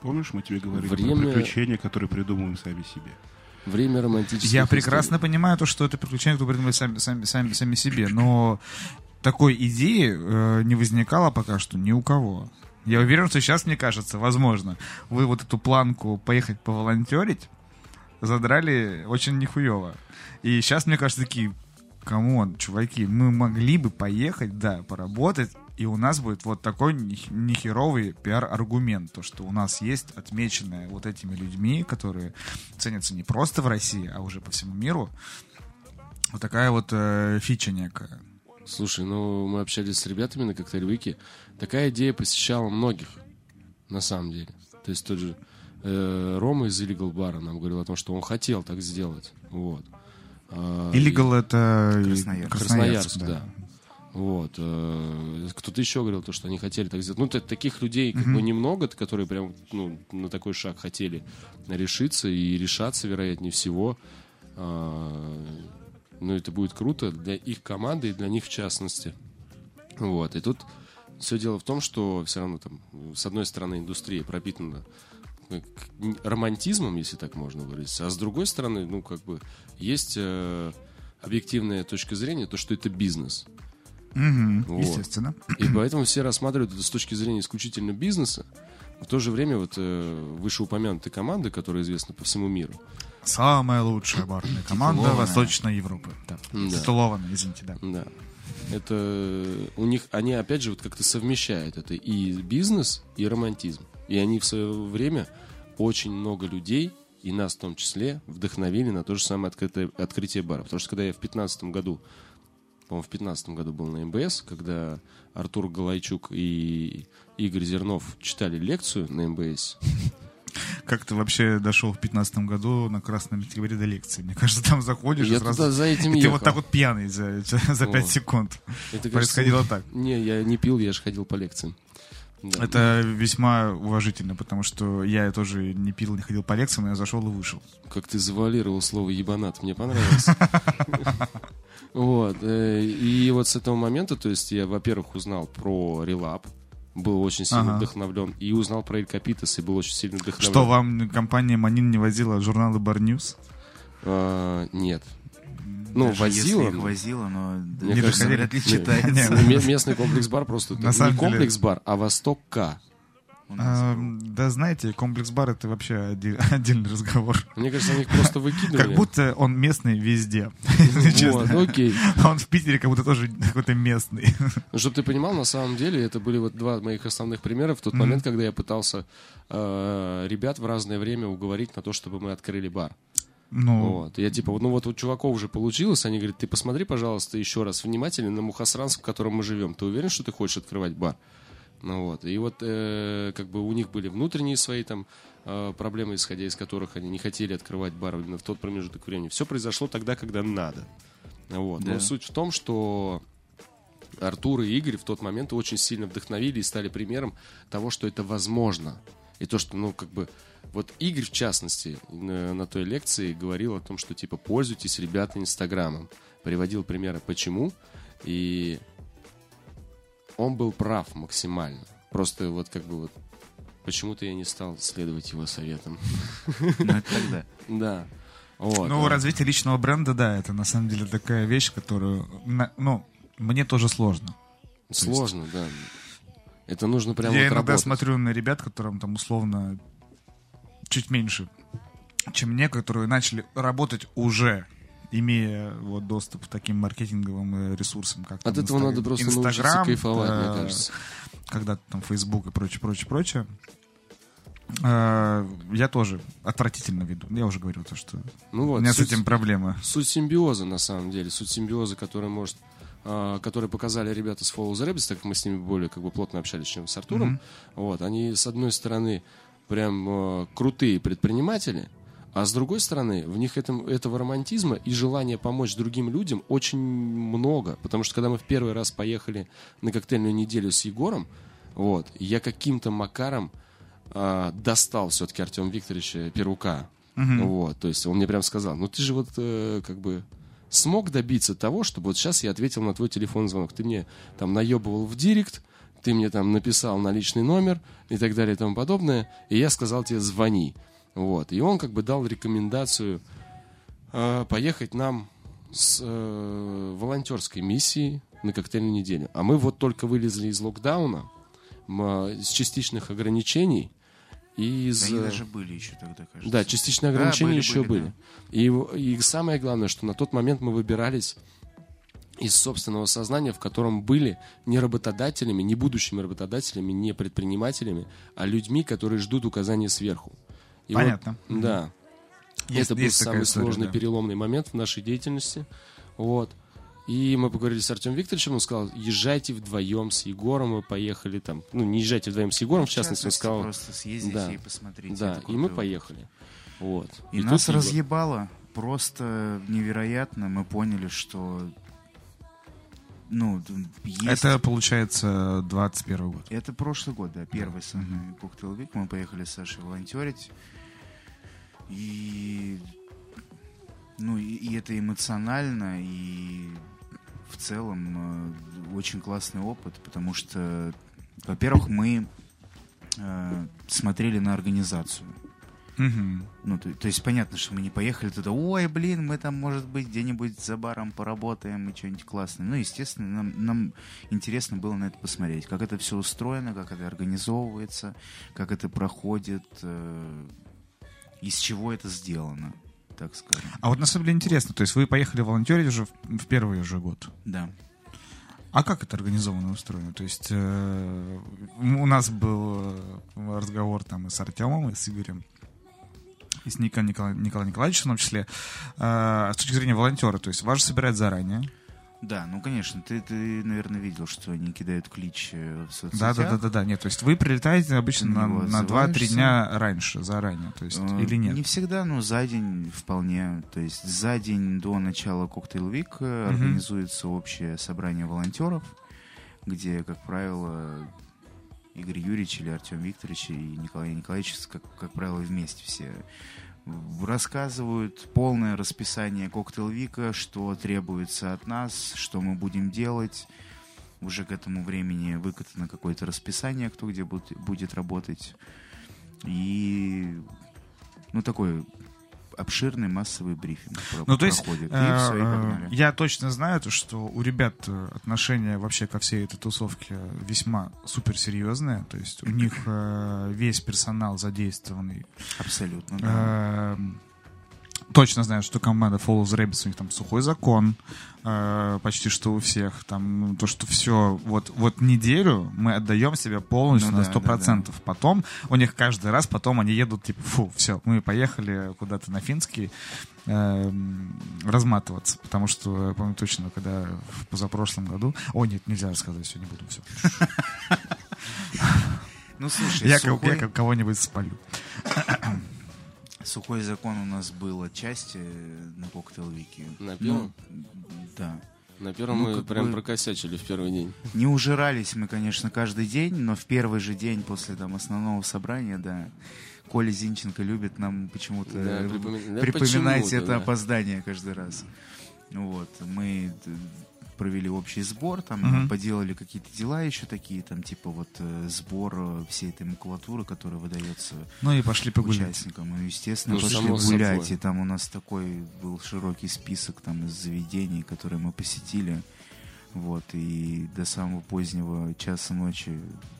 Помнишь, мы тебе говорили Время- про приключения, которые придумываем сами себе? Время романтических Я историй. прекрасно понимаю то, что это приключение, которые придумали сами, сами, сами, сами себе, но такой идеи э, не возникало пока что ни у кого. Я уверен, что сейчас, мне кажется, возможно, вы вот эту планку поехать поволонтерить задрали очень нихуево. И сейчас, мне кажется, такие, come on, чуваки, мы могли бы поехать, да, поработать, и у нас будет вот такой нехеровый пиар-аргумент, то, что у нас есть отмеченное вот этими людьми, которые ценятся не просто в России, а уже по всему миру, Вот такая вот э, фича некая. Слушай, ну мы общались с ребятами на коктейль Вики. Такая идея посещала многих, на самом деле. То есть тот же э, Рома из Illegal Bar нам говорил о том, что он хотел так сделать. Вот. А, Illegal это Красноярск. Красноярск, да. Вот. э, Кто-то еще говорил, то, что они хотели так сделать. Ну, таких людей как бы немного, которые прям ну, на такой шаг хотели решиться и решаться, вероятнее всего. А, Ну, это будет круто для их команды и для них в частности. Вот. И тут все дело в том, что все равно там, с одной стороны, индустрия пропитана романтизмом, если так можно выразиться, а с другой стороны, ну, как бы, есть э, объективная точка зрения, то, что это бизнес. Мгм, Вот. Естественно. И поэтому все рассматривают это с точки зрения исключительно бизнеса. В то же время вот э, вышеупомянутые команды, которые известны по всему миру, Самая лучшая барная команда. Восточной Европы. Да. Да. Титулованная, извините, да. да, это э, у них, они опять же вот как-то совмещают это и бизнес, и романтизм. И они в свое время очень много людей, и нас в том числе, вдохновили на то же самое открытое, открытие бара. Потому что когда я в 15 году, по-моему, в 15 году был на МБС, когда Артур Галайчук и Игорь Зернов читали лекцию на МБС, Как ты вообще дошел в 15 году на Красном Октябре до лекции? Мне кажется, там заходишь я и сразу... за этим и ты ехал. вот так вот пьяный за, за 5 Вот. секунд. Это, кажется, Происходило так. Не, я не пил, я же ходил по лекциям. Да. Это весьма уважительно, потому что я тоже не пил, не ходил по лекциям, но я зашел и вышел. Как ты завуалировал слово ебанат, мне понравилось. Вот. э, И вот с этого момента, то есть я, во-первых, узнал про релап, был очень сильно Ага. вдохновлен, и узнал про Эль Капитас, и был очень сильно вдохновлен. Что, вам компания Манин не возила журналы News? А, Нет. Ну, Даже возила. если их но- возила, но Мне не кажется, вряд ли не- читается. не- Местный комплекс-бар просто... На не самом деле- комплекс-бар, а Восток К. У нас А, да, знаете, комплекс бар это вообще отдельный разговор. Мне кажется, они их просто выкидывали. Как будто он местный везде. Вот, окей. А Он в Питере как будто тоже какой-то местный. Ну, чтобы ты понимал, на самом деле, это были вот два моих основных примера в тот момент, когда я пытался э, ребят в разное время уговорить на то, чтобы мы открыли бар. Ну, Вот. Я типа, вот, ну вот у чуваков уже получилось, они говорят, ты посмотри, пожалуйста, еще раз внимательно на Мухасранск, в котором мы живем. Ты уверен, что ты хочешь открывать бар? Ну вот. И вот э, как бы у них были внутренние свои там э, проблемы, исходя из которых они не хотели открывать бар именно в тот промежуток времени. Все произошло тогда, когда надо. Вот. Но Да. суть в том, что Артур и Игорь в тот момент очень сильно вдохновили и стали примером того, что это возможно. И то, что, ну, как бы, вот Игорь, в частности, на, той лекции говорил о том, что, типа, пользуйтесь, ребята, Инстаграмом. Приводил примеры, почему. И он был прав максимально. Просто вот как бы вот почему-то я не стал следовать его советам. Ну, это тогда. Да. Вот. ну, а. развитие личного бренда, да, это на самом деле такая вещь, которую, ну, мне тоже сложно. Сложно, да. Это нужно прямо Я вот иногда работать. смотрю на ребят, которым там условно чуть меньше, чем мне, которые начали работать уже имея вот доступ к таким маркетинговым э, ресурсам, как От там этого Инстаг- надо просто научиться Инстаграм, кайфовать, э, мне кажется. когда там Facebook и прочее, прочее, прочее. Э, Я тоже отвратительно веду. Я уже говорил то, что Ну у вот, меня с суть- этим проблемы. суть симбиоза, на самом деле. Суть симбиоза, который может которые показали ребята с Follow the Rabbits, так как мы с ними более как бы плотно общались, чем с Артуром. Вот, они, с одной стороны, прям э, крутые предприниматели, а с другой стороны, в них этом, этого романтизма и желания помочь другим людям очень много. Потому что когда мы в первый раз поехали на коктейльную неделю с Егором, вот, я каким-то макаром а, достал все-таки Артема Викторовича Перука. Вот, то есть он мне прям сказал, ну ты же вот э, как бы смог добиться того, чтобы вот сейчас я ответил на твой телефонный звонок. Ты мне там наебывал в директ, ты мне там написал на личный номер и так далее и тому подобное, и я сказал тебе звони. Вот. И он как бы дал рекомендацию э, поехать нам с э, волонтерской миссией на коктейльную неделю. А мы вот только вылезли из локдауна, а, из частичных ограничений и из... Они э, даже были еще тогда, кажется. да, частичные Да, ограничения были, еще были, были. И, и самое главное, что на тот момент мы выбирались из собственного сознания, в котором были не работодателями, не будущими работодателями, не предпринимателями, а людьми, которые ждут указания сверху. И вот- Понятно. да. Есть- Это был есть такая самый история, сложный да. переломный момент в нашей деятельности. Вот. И мы поговорили с Артемом Викторовичем, он сказал, езжайте вдвоем с Егором, мы поехали там, ну, не езжайте вдвоем с Егором, в частности, он сказал, Просто съездите Да. и посмотрите. да, и мы поехали. Вот. И, тут нас разъебало просто невероятно. Мы поняли, что ну, есть... Это, получается, 21 год. Это прошлый год, да, первый самый коктейл Вик. Мы поехали с Сашей волонтерить. И... Ну, и, и это эмоционально, и в целом э, очень классный опыт, потому что, во-первых, мы э, смотрели на организацию. Мгм. Ну, то, то есть понятно, что мы не поехали туда, ой, блин, мы там, может быть, где-нибудь за баром поработаем и что-нибудь классное. Ну, естественно, нам, нам интересно было на это посмотреть, как это все устроено, как это организовывается, как это проходит, э, из чего это сделано, так скажем. А вот на самом деле интересно, то есть вы поехали волонтерить уже в, в первый же год. Да. А как это организовано и устроено? То есть э, у нас был э, разговор там и с Артемом, и с Игорем, и с Николаем Николаем Николаем Николаевичем в том числе, э, с точки зрения волонтера. То есть вас же собирают заранее. Да, ну, конечно, ты, ты, наверное, видел, что они кидают клич э, в соцсетях. Да, да, да, да, да. Нет, то есть вы прилетаете обычно На на, на 2-3 отзываешься. дня раньше, заранее. То есть, Э, или нет? Не всегда, но за день вполне. То есть за день до начала коктейл Вик организуется общее собрание волонтеров, где, как правило, Игорь Юрьевич или Артем Викторович и Николай Николаевич, как, как правило, вместе все рассказывают полное расписание коктейл Вика, что требуется от нас, что мы будем делать. Уже к этому времени выкатано какое-то расписание, кто где будет, будет работать. И ну такой обширный массовый брифинг Ну, то есть, проходит. э, и все, и э, погнали. я точно знаю, то, что у ребят э, отношение вообще ко всей этой тусовке весьма суперсерьезное. То есть у них э, весь персонал задействованный. Абсолютно, да. Эм, Точно знаю, что команда Follow the Rabbits, у них там сухой закон, э, почти что у всех. Там то, что все, вот, вот неделю мы отдаем себя полностью Ну на да, 100%. Потом у них каждый раз, потом они едут, типа, фу, все, мы поехали куда-то на финский эм, разматываться. Потому что, я помню точно, когда в позапрошлом году... О, нет, нельзя рассказывать, все, не буду, все. Ну, слушай, Я, сухой, я кого-нибудь спалю. Сухой закон у нас был отчасти на коктейл Вики. На первом? Ну, да. На первом Ну, мы прям бы- прокосячили в первый день. Не ужирались мы, конечно, каждый день, но в первый же день после там основного собрания, да, Коля Зинченко любит нам почему-то Да, припоми- да припоминать почему-то, это да. опоздание каждый раз. Вот, мы провели общий сбор, там Мгм. поделали какие-то дела еще такие, там типа вот э, сбор э, всей этой макулатуры, которая выдается Ну и пошли погулять. участникам. Ну, естественно, Ну, пошли гулять. собой. И там у нас такой был широкий список там из заведений, которые мы посетили. Вот, и до самого позднего часа ночи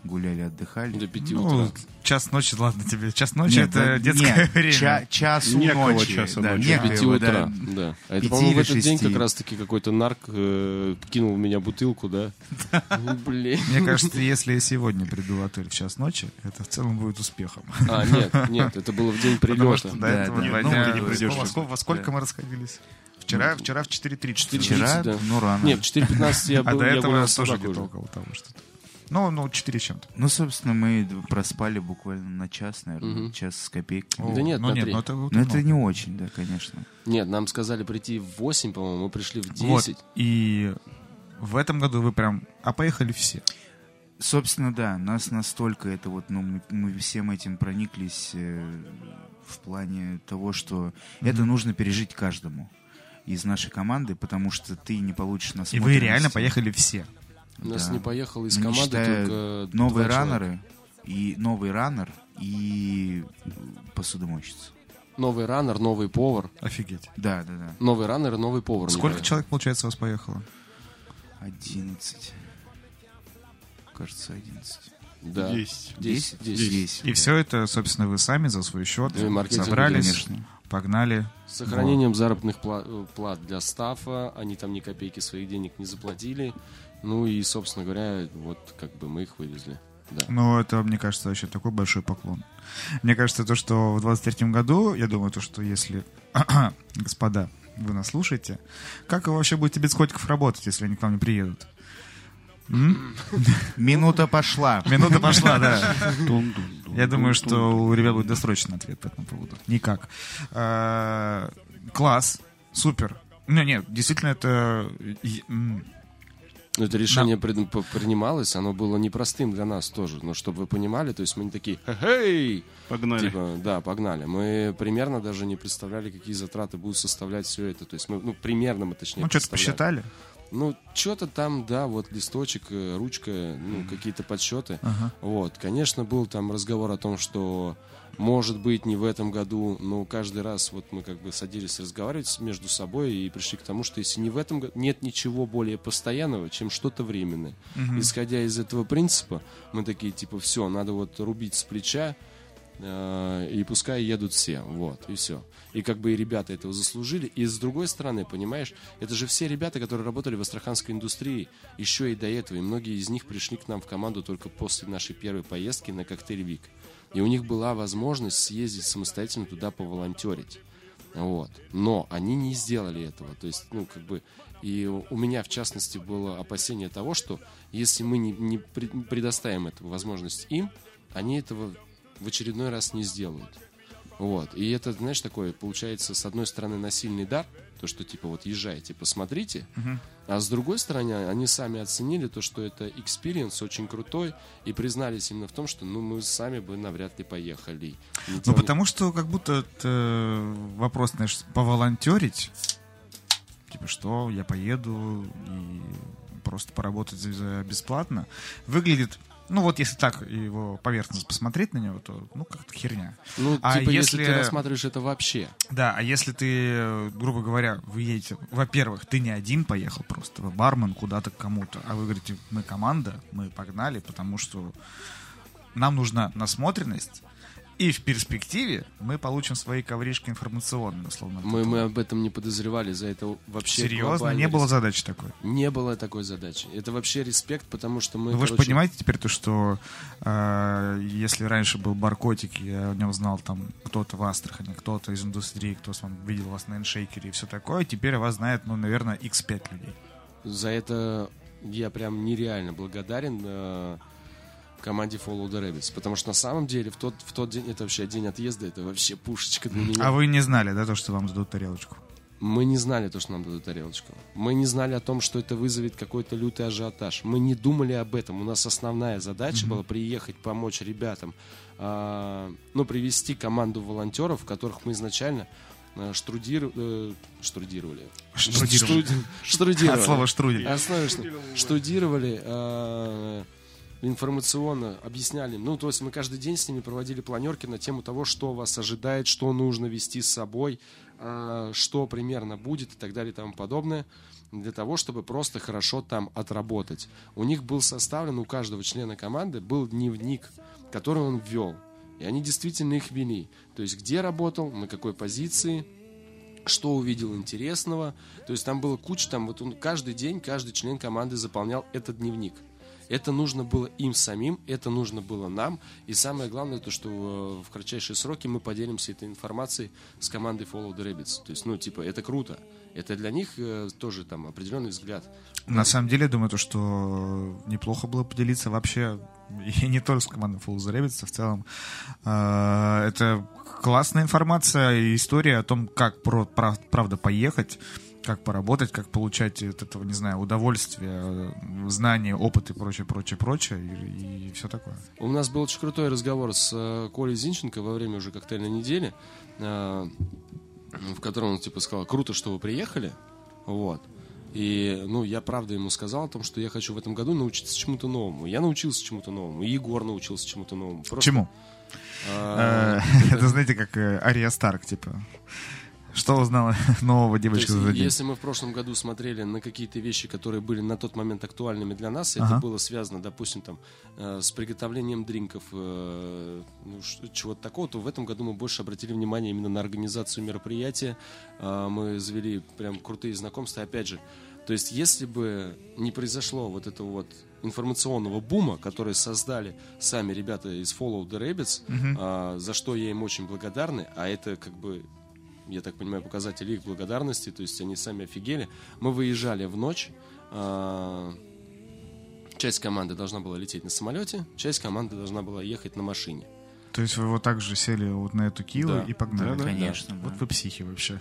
гуляли, отдыхали. До пяти Ну, утра. час ночи, ладно тебе. Час ночи Нет, это да, детское нет, время. ча- часу Некого ночи. часа да, ночи. До некоего, пяти утра, да. да. А это, по-моему, в этот день шести. как раз-таки какой-то нарк э, кинул в меня бутылку, да? Ну, блин. Мне кажется, если я сегодня приду в отель в час ночи, это в целом будет успехом. А, нет, нет, это было в день Потому прилета. что до Да, этого да. два Ну, дня- не придешь Во сколько, Да. мы расходились? Вчера, вчера в 4.30. Вчера, да. ну, рано. Нет, в 4.15 я а был, до я этого с тоже где-то около того что-то. Ну, ну, 4 чем-то. Ну, собственно, мы проспали буквально на час, наверное, Мгм. час с копейками. Да нет, ну на нет, ну это, вот Но это не очень, да, конечно. Нет, нам сказали прийти в 8, по-моему, мы пришли в 10. Вот, и в этом году вы прям, а поехали все. Собственно, да, нас настолько это вот, ну, мы, мы всем этим прониклись э, в плане того, что это нужно пережить каждому из нашей команды, потому что ты не получишь И насмотренности. вы реально поехали все. У нас Да. не поехало из не команды только Новые раннеры и новый раннер и посудомойщица. Новый раннер, новый повар. Офигеть. Да, да, да. Новый раннер и новый повар. Сколько человек, получается, у вас поехало? 11. Кажется, 11. Да. Десять. 10. 10. Десять, И да. все это, собственно, вы сами за свой счет и собрались, конечно. Погнали. С сохранением заработных пла- э, плат для стафа. Они там ни копейки своих денег не заплатили. Ну и, собственно говоря, вот как бы мы их вывезли. Да. Ну, это, мне кажется, вообще такой большой поклон. Мне кажется, то, что в 23 году, я думаю, то, что если, господа, вы нас слушаете. Как вы вообще будете без котиков работать, если они к вам не приедут? Минута пошла. Минута пошла, да. Я думаю, что у ребят будет досрочный ответ по этому поводу. Никак. А, Класс, супер. Ну, нет, действительно, это... Ну, это решение принималось, оно было непростым для нас тоже. Но чтобы вы понимали, то есть мы не такие, хе-хей, Погнали. Типа, да, погнали. Мы примерно даже не представляли, какие затраты будут составлять все это. То есть мы, ну, примерно мы точнее Ну, что-то посчитали? Ну, что-то там, да, вот листочек, э, ручка, ну, какие-то подсчеты. Ага. Вот, конечно, был там разговор о том, что может быть не в этом году, но каждый раз вот мы как бы садились разговаривать между собой и пришли к тому, что если не в этом году, нет ничего более постоянного, чем что-то временное. Исходя из этого принципа, мы такие типа все, надо вот рубить с плеча, и пускай едут все, вот, и все. И как бы и ребята этого заслужили. И с другой стороны, понимаешь, это же все ребята, которые работали в астраханской индустрии еще и до этого. И многие из них пришли к нам в команду только после нашей первой поездки на коктейль Вик. И у них была возможность съездить самостоятельно туда поволонтерить. Вот. Но они не сделали этого. То есть, ну, как бы, и у меня, в частности, было опасение того, что если мы не, не пред- предоставим эту возможность им, они этого в очередной раз не сделают. Вот. И это, знаешь, такое, получается, с одной стороны, насильный дар, то, что, типа, вот езжайте, посмотрите, а с другой стороны, они сами оценили то, что это experience очень крутой, и признались именно в том, что, ну, мы сами бы навряд ли поехали. Ну, делали- потому что как будто это вопрос, знаешь, поволонтерить. Типа, что, я поеду и просто поработать за бесплатно. Выглядит, ну вот если так его поверхностно посмотреть на него, то, ну, как-то херня. Ну, А типа, если... если- ты рассматриваешь это вообще. Да, а если ты, грубо говоря, вы едете, во-первых, ты не один поехал просто, вы бармен куда-то к кому-то, а вы говорите, мы команда, мы погнали, потому что нам нужна насмотренность, и в перспективе мы получим свои ковришки информационные, условно. Мы, мы об этом не подозревали, за это вообще Серьезно? Не было задачи такой? Не было такой задачи. Это вообще респект, потому что мы, Ну, вы же короче, понимаете теперь то, что э, если раньше был баркотик, я о нем знал там кто-то в Астрахани, кто-то из индустрии, кто с вами видел вас на эншейкере и все такое, теперь вас знает, ну, наверное, x5 людей. За это я прям нереально благодарен э, команде Follow the Rabbits. Потому что на самом деле в тот, в тот день, это вообще день отъезда, это вообще пушечка для меня. А вы не знали, да, то, что вам сдадут тарелочку? Мы не знали то, что нам дадут тарелочку. Мы не знали о том, что это вызовет какой-то лютый ажиотаж. Мы не думали об этом. У нас основная задача была приехать, помочь ребятам, а, ну, привести команду волонтеров, которых мы изначально а, штрудир- э, штрудировали. Штрудировали. Штруд- Штрудировали. От слова штрудель. Основе, что штудировали э, информационно, объясняли. Ну, то есть мы каждый день с ними проводили планерки на тему того, что вас ожидает, что нужно вести с собой, э, что примерно будет и так далее и тому подобное, для того, чтобы просто хорошо там отработать. У них был составлен, у каждого члена команды был дневник, который он ввел. И они действительно их вели. То есть где работал, на какой позиции, что увидел интересного. То есть там было куча, там вот он каждый день, каждый член команды заполнял этот дневник. Это нужно было им самим, это нужно было нам. И самое главное, то, что э, в кратчайшие сроки мы поделимся этой информацией с командой Follow the Rabbits. То есть, ну, типа, это круто. Это для них э, тоже там определенный взгляд. На самом деле, думаю, то, что неплохо было поделиться вообще, и не только с командой Full the Rabbits, а в целом. Э, Это классная информация и история о том, как про- прав- правда поехать, как поработать, как получать от этого, не знаю, удовольствие, э, знания, опыт и прочее, прочее, прочее, и, все такое. У нас был очень крутой разговор с э, Колей Зинченко во время уже коктейльной недели, э, в котором он типа сказал, круто, что вы приехали, вот. И, ну, я правда ему сказал о том, что я хочу в этом году научиться чему-то новому. Я научился чему-то новому, и Егор научился чему-то новому. Просто, Чему? Это, знаете, как Ария Старк, типа. Что узнала нового девочка есть, за день? если мы в прошлом году смотрели на какие-то вещи, которые были на тот момент актуальными для нас, это Ага. было связано, допустим, там, э, с приготовлением дринков, э, ну, чего-то такого, то в этом году мы больше обратили внимание именно на организацию мероприятия. Э, мы завели прям крутые знакомства. Опять же, то есть, если бы не произошло вот этого вот информационного бума, который создали сами ребята из Follow the Rabbits, а, за что я им очень благодарны, а это как бы я так понимаю, показатель их благодарности, то есть они сами офигели. Мы выезжали в ночь, а, часть команды должна была лететь на самолете, часть команды должна была ехать на машине. То есть вы вот так же сели вот на эту килу Да. и погнали? Да, да. Конечно. Вот да. вы психи вообще.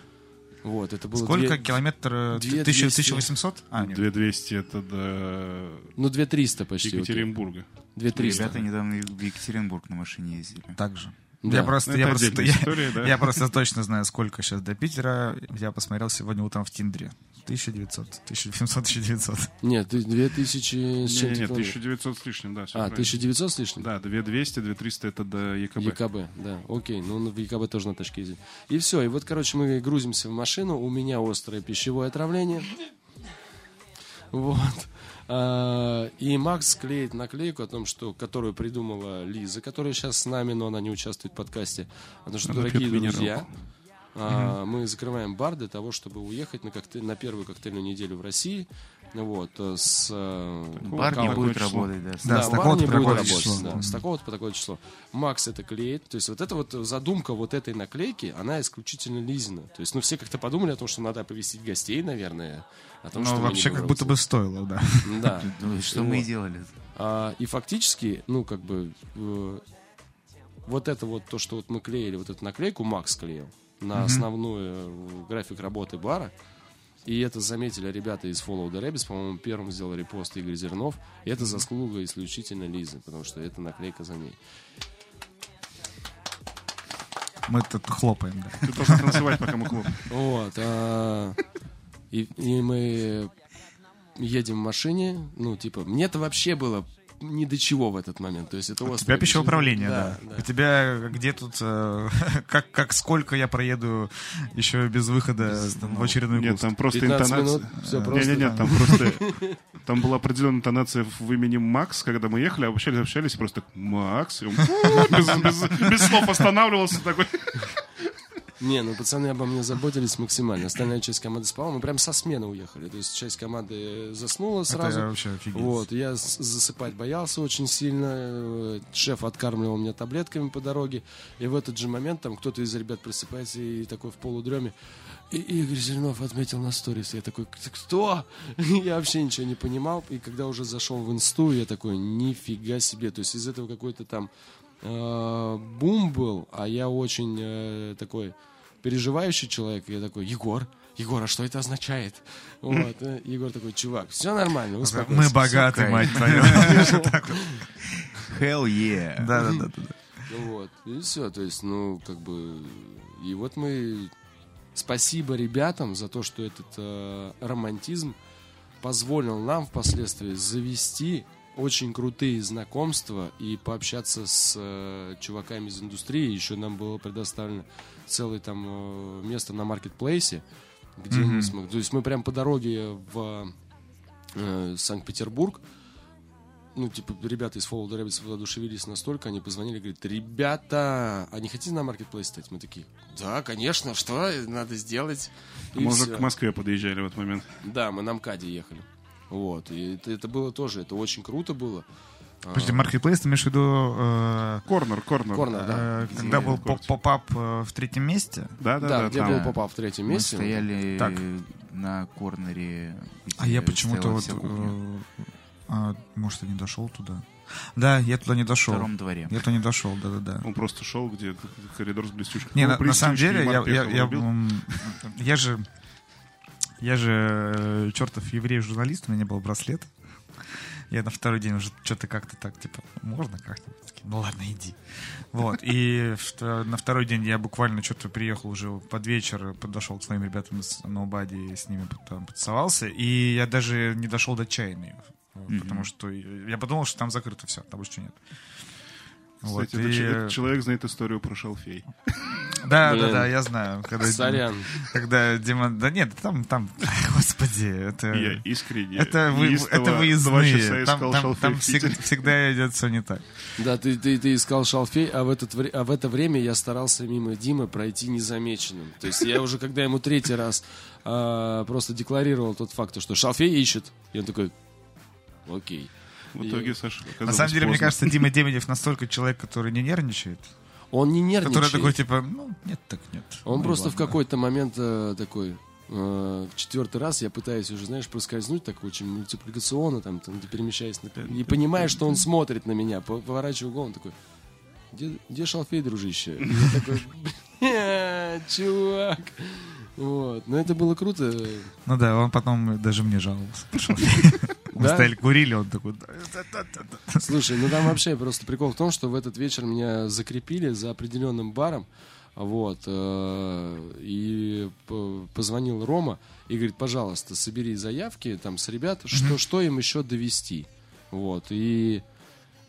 Вот, это было Сколько две- километр? э, две тысяча- двести. 1800? А, нет. 2200 это до Ну, 2300 почти. Екатеринбурга. 2300. Ребята недавно в Екатеринбург на машине ездили. Так же. Да. Я просто, Ну, я, просто, отдельная я, история, да. я просто точно знаю, сколько сейчас до Питера. Я посмотрел сегодня утром в Тиндере. 1900, 1700, 1900. Нет, ты 2000 с Нет, чем-то нет, километров. 1900 с лишним, да. А, правильно. 1900 с лишним? Да, 2200, 2300 это до ЕКБ. ЕКБ, да, окей, ну в ЕКБ тоже на тачке ездить. И все, и вот, короче, мы грузимся в машину, у меня острое пищевое отравление. Вот. А, И Макс клеит наклейку о том, что, которую придумала Лиза, которая сейчас с нами, но она не участвует в подкасте. О том, что, Она дорогие друзья, а, мы закрываем бар для того, чтобы уехать на, коктейль, на первую коктейльную неделю в России. Вот, э, с э, Бар не будет число? работать, да. Да, с бар такого-то не будет работать, число. да, с такого-то по такое число. Макс это клеит. То есть вот эта вот задумка вот этой наклейки, она исключительно Лизина. То есть, ну, все как-то подумали о том, что надо оповестить гостей, наверное. О том, что Ну, мы не вообще, как будто бы стоило, да. Да. Ну, что мы и делали. А, и фактически, ну, как бы, э, вот это вот то, что вот мы клеили, вот эту наклейку Макс клеил на основную график работы бара. И это заметили ребята из Follow the Rabbits, по-моему, первым сделал репост Игорь Зернов. И это заслуга исключительно Лизы, потому что это наклейка за ней. Мы тут хлопаем, да. Ты должен танцевать, пока мы хлопаем. Вот. а, и, и мы едем в машине. Ну, типа, мне-то вообще было ни до чего в этот момент. То есть это У острое тебя пищевое управление, да. да. У тебя где тут, э, как, как сколько я проеду еще без выхода в очередной Нет, курс? там просто 15 интонация. минут, всё просто. Нет, нет, там просто... Там была определенная интонация в имени Макс, когда мы ехали, общались, общались, просто Макс, без, без- без слов останавливался такой. Не, ну пацаны обо мне заботились максимально. Остальная часть команды спала. Мы прям со смены уехали. То есть часть команды заснула сразу. Это вообще офигеть. Вот, я засыпать боялся очень сильно. Э, Шеф откармливал меня таблетками по дороге. И в этот же момент там кто-то из ребят просыпается и такой в полудреме. И Игорь Зеленов отметил на сторис. Я такой, кто? Я вообще ничего не понимал. И когда уже зашел в инсту, я такой, нифига себе. То есть из этого какой-то там э, бум был, а я очень э, такой переживающий человек. Я такой, Егор, Егор, а что это означает? Вот, э, Егор такой, чувак, все нормально, успокойся. Мы богаты, мать твою. Hell yeah. Да, да, да, да. Ну Вот, и все, то есть, ну, как бы, и вот мы, спасибо ребятам за то, что этот э, романтизм позволил нам впоследствии завести очень крутые знакомства и пообщаться с э, чуваками из индустрии. Еще нам было предоставлено целое там э, место на маркетплейсе, где мы смогли... То есть мы прям по дороге в э, Санкт-Петербург ну, типа, ребята из Follow the Rabbits воодушевились настолько, они позвонили, говорят, ребята, а не хотите на маркетплейс стать? Мы такие, да, конечно, что надо сделать? И Мы уже всё. к Москве подъезжали в этот момент. Да, мы на МКАДе ехали. Вот, и это, это было тоже, это очень круто было. Подожди, Marketplace, ты имеешь в виду, э, Корнер, корнер. Корнер, да. э, когда был поп-ап э, в третьем месте? Да, да, Да, да. где там. был попал в третьем Мы месте. стояли Так. на корнере. А я почему-то вот... а, может, я не дошел туда? Да, я туда не В дошел. втором дворе. Я туда не дошел, да-да-да. Он просто шел, где коридор с блестючкой. Не, Ну, на, на самом деле, я, я, я, м, я же, я же чертов еврей-журналист, у меня не было браслета. Я на второй день уже что-то как-то так, типа, можно как-то? Ну ладно, иди. Вот, и на второй день я буквально что-то приехал уже под вечер, подошел к своим ребятам с Ноубади, с ними там потусовался, и я даже не дошел до чайной, потому что я подумал, что там закрыто все, там больше нет. Вот, Кстати, этот и- че- этот человек знает историю про шалфей. Да, Блин. да, да, я знаю. Когда, Сорян. Когда Дима... Да нет, там, там, господи, это... Я искренне, Это, вы, это выездные. Там, искал там, шалфей там всег- всегда идет все не так. Да, ты, ты, ты искал шалфей, а в, этот, вре- а в это время я старался мимо Димы пройти незамеченным. То есть я уже, когда ему третий раз а, просто декларировал тот факт, что шалфей ищет, и он такой, окей. В итоге, Саша, На самом деле, мне поздно. кажется, Дима Демидев настолько человек, который не нервничает. Он не нервничает. Который такой, типа, ну, нет, так нет. Он Ну, просто в ладно. какой-то момент э, такой, э, в четвертый раз я пытаюсь уже, знаешь, проскользнуть так очень мультипликационно, там, там где перемещаясь, на- и понимаю, что он смотрит на меня, по- поворачиваю голову, он такой, где, где шалфей, дружище? И я такой, «Бля, чувак. Вот, но это было круто. Ну да, он потом даже мне жаловался. Мы Да? стояли, курили, он такой... Слушай, ну там вообще просто прикол в том, что в этот вечер меня закрепили за определенным баром, вот, э, и позвонил Рома и говорит, пожалуйста, собери заявки там с ребят, что, что им еще довести, вот, и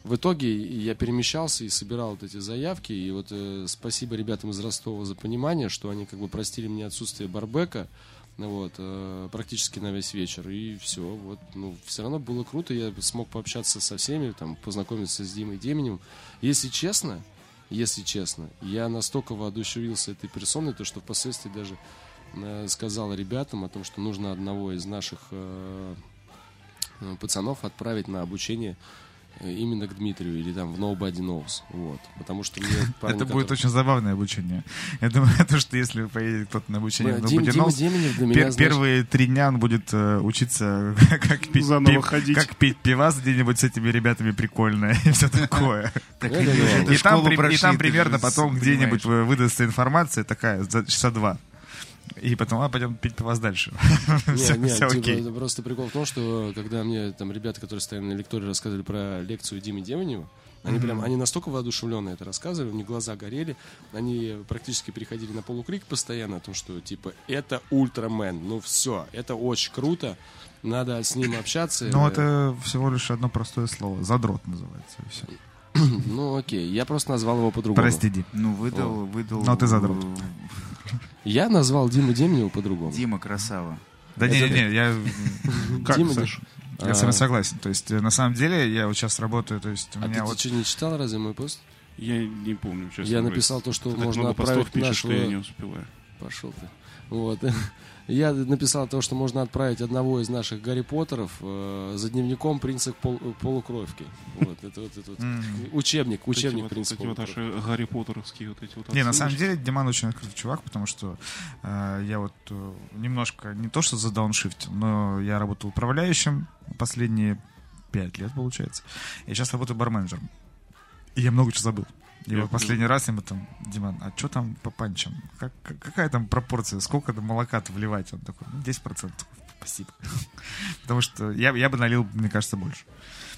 в итоге я перемещался и собирал вот эти заявки, и вот э, спасибо ребятам из Ростова за понимание, что они как бы простили мне отсутствие барбека, вот, э, практически на весь вечер, и все, вот, ну, все равно было круто, я смог пообщаться со всеми, там, познакомиться с Димой Деменем. Если честно, если честно, я настолько воодушевился этой персоной, то что впоследствии даже э, сказал ребятам о том, что нужно одного из наших э, пацанов отправить на обучение именно к Дмитрию или там в Nobody Knows, вот, потому что мне парни, Это будет которые- очень забавное обучение. Я думаю, то, что если поедет кто-то на обучение в Нобудинов, Дима Деменев для меня, пер- знаешь, первые три дня он будет э, учиться, как пить, пив- как пить пивас где-нибудь с этими ребятами прикольно и все такое. И там, примерно потом где-нибудь вы- выдастся информация такая за часа два. И потом, а, пойдем пить пивас дальше. Все Не, не, все типа, окей. просто прикол в том, что когда мне там ребята, которые стояли на лектории, рассказывали про лекцию Димы Демонева, они прям, они настолько воодушевленно это рассказывали, у них глаза горели, они практически переходили на полукрик постоянно о том, что типа это ультрамен, ну все, это очень круто, надо с ним общаться. Ну, это всего лишь одно простое слово. Задрот называется. и всё. Ну окей, я просто назвал его по-другому. Прости, Ди. Ну, выдал, выдал... Ну, ты задрот. Я назвал Диму Демонева по-другому. Дима красава. Да Это- не-не-не, я Как, Дима, Саша? Я с вами согласен. То есть, э, на самом деле, я вот сейчас работаю, то есть, у А меня ты, вот... что, не читал разве мой пост? Я не помню, честно. Я написал то, что Ты можно отправить пишешь, что нашего- я не успеваю. Пошел ты. Вот. Я написал то, что можно отправить одного из наших Гарри Поттеров э, за дневником принца пол- полукровки. Вот, это вот, это вот М. учебник, учебник принца вот эти вот полукровки. наши Гарри Поттеровские вот эти вот Не, на самом деле, Диман очень открытый чувак, потому что э, я вот э, немножко, не то что задауншифтил, но я работал управляющим последние пять лет, получается. Я сейчас работаю барменджером. И я много чего забыл. И Я вот последний раз ему там, Диман, а что там по панчам? Как, как- какая там пропорция? Сколько молока-то вливать? Он такой, ну, 10%. Спасибо. Потому что я, я бы налил, мне кажется, больше.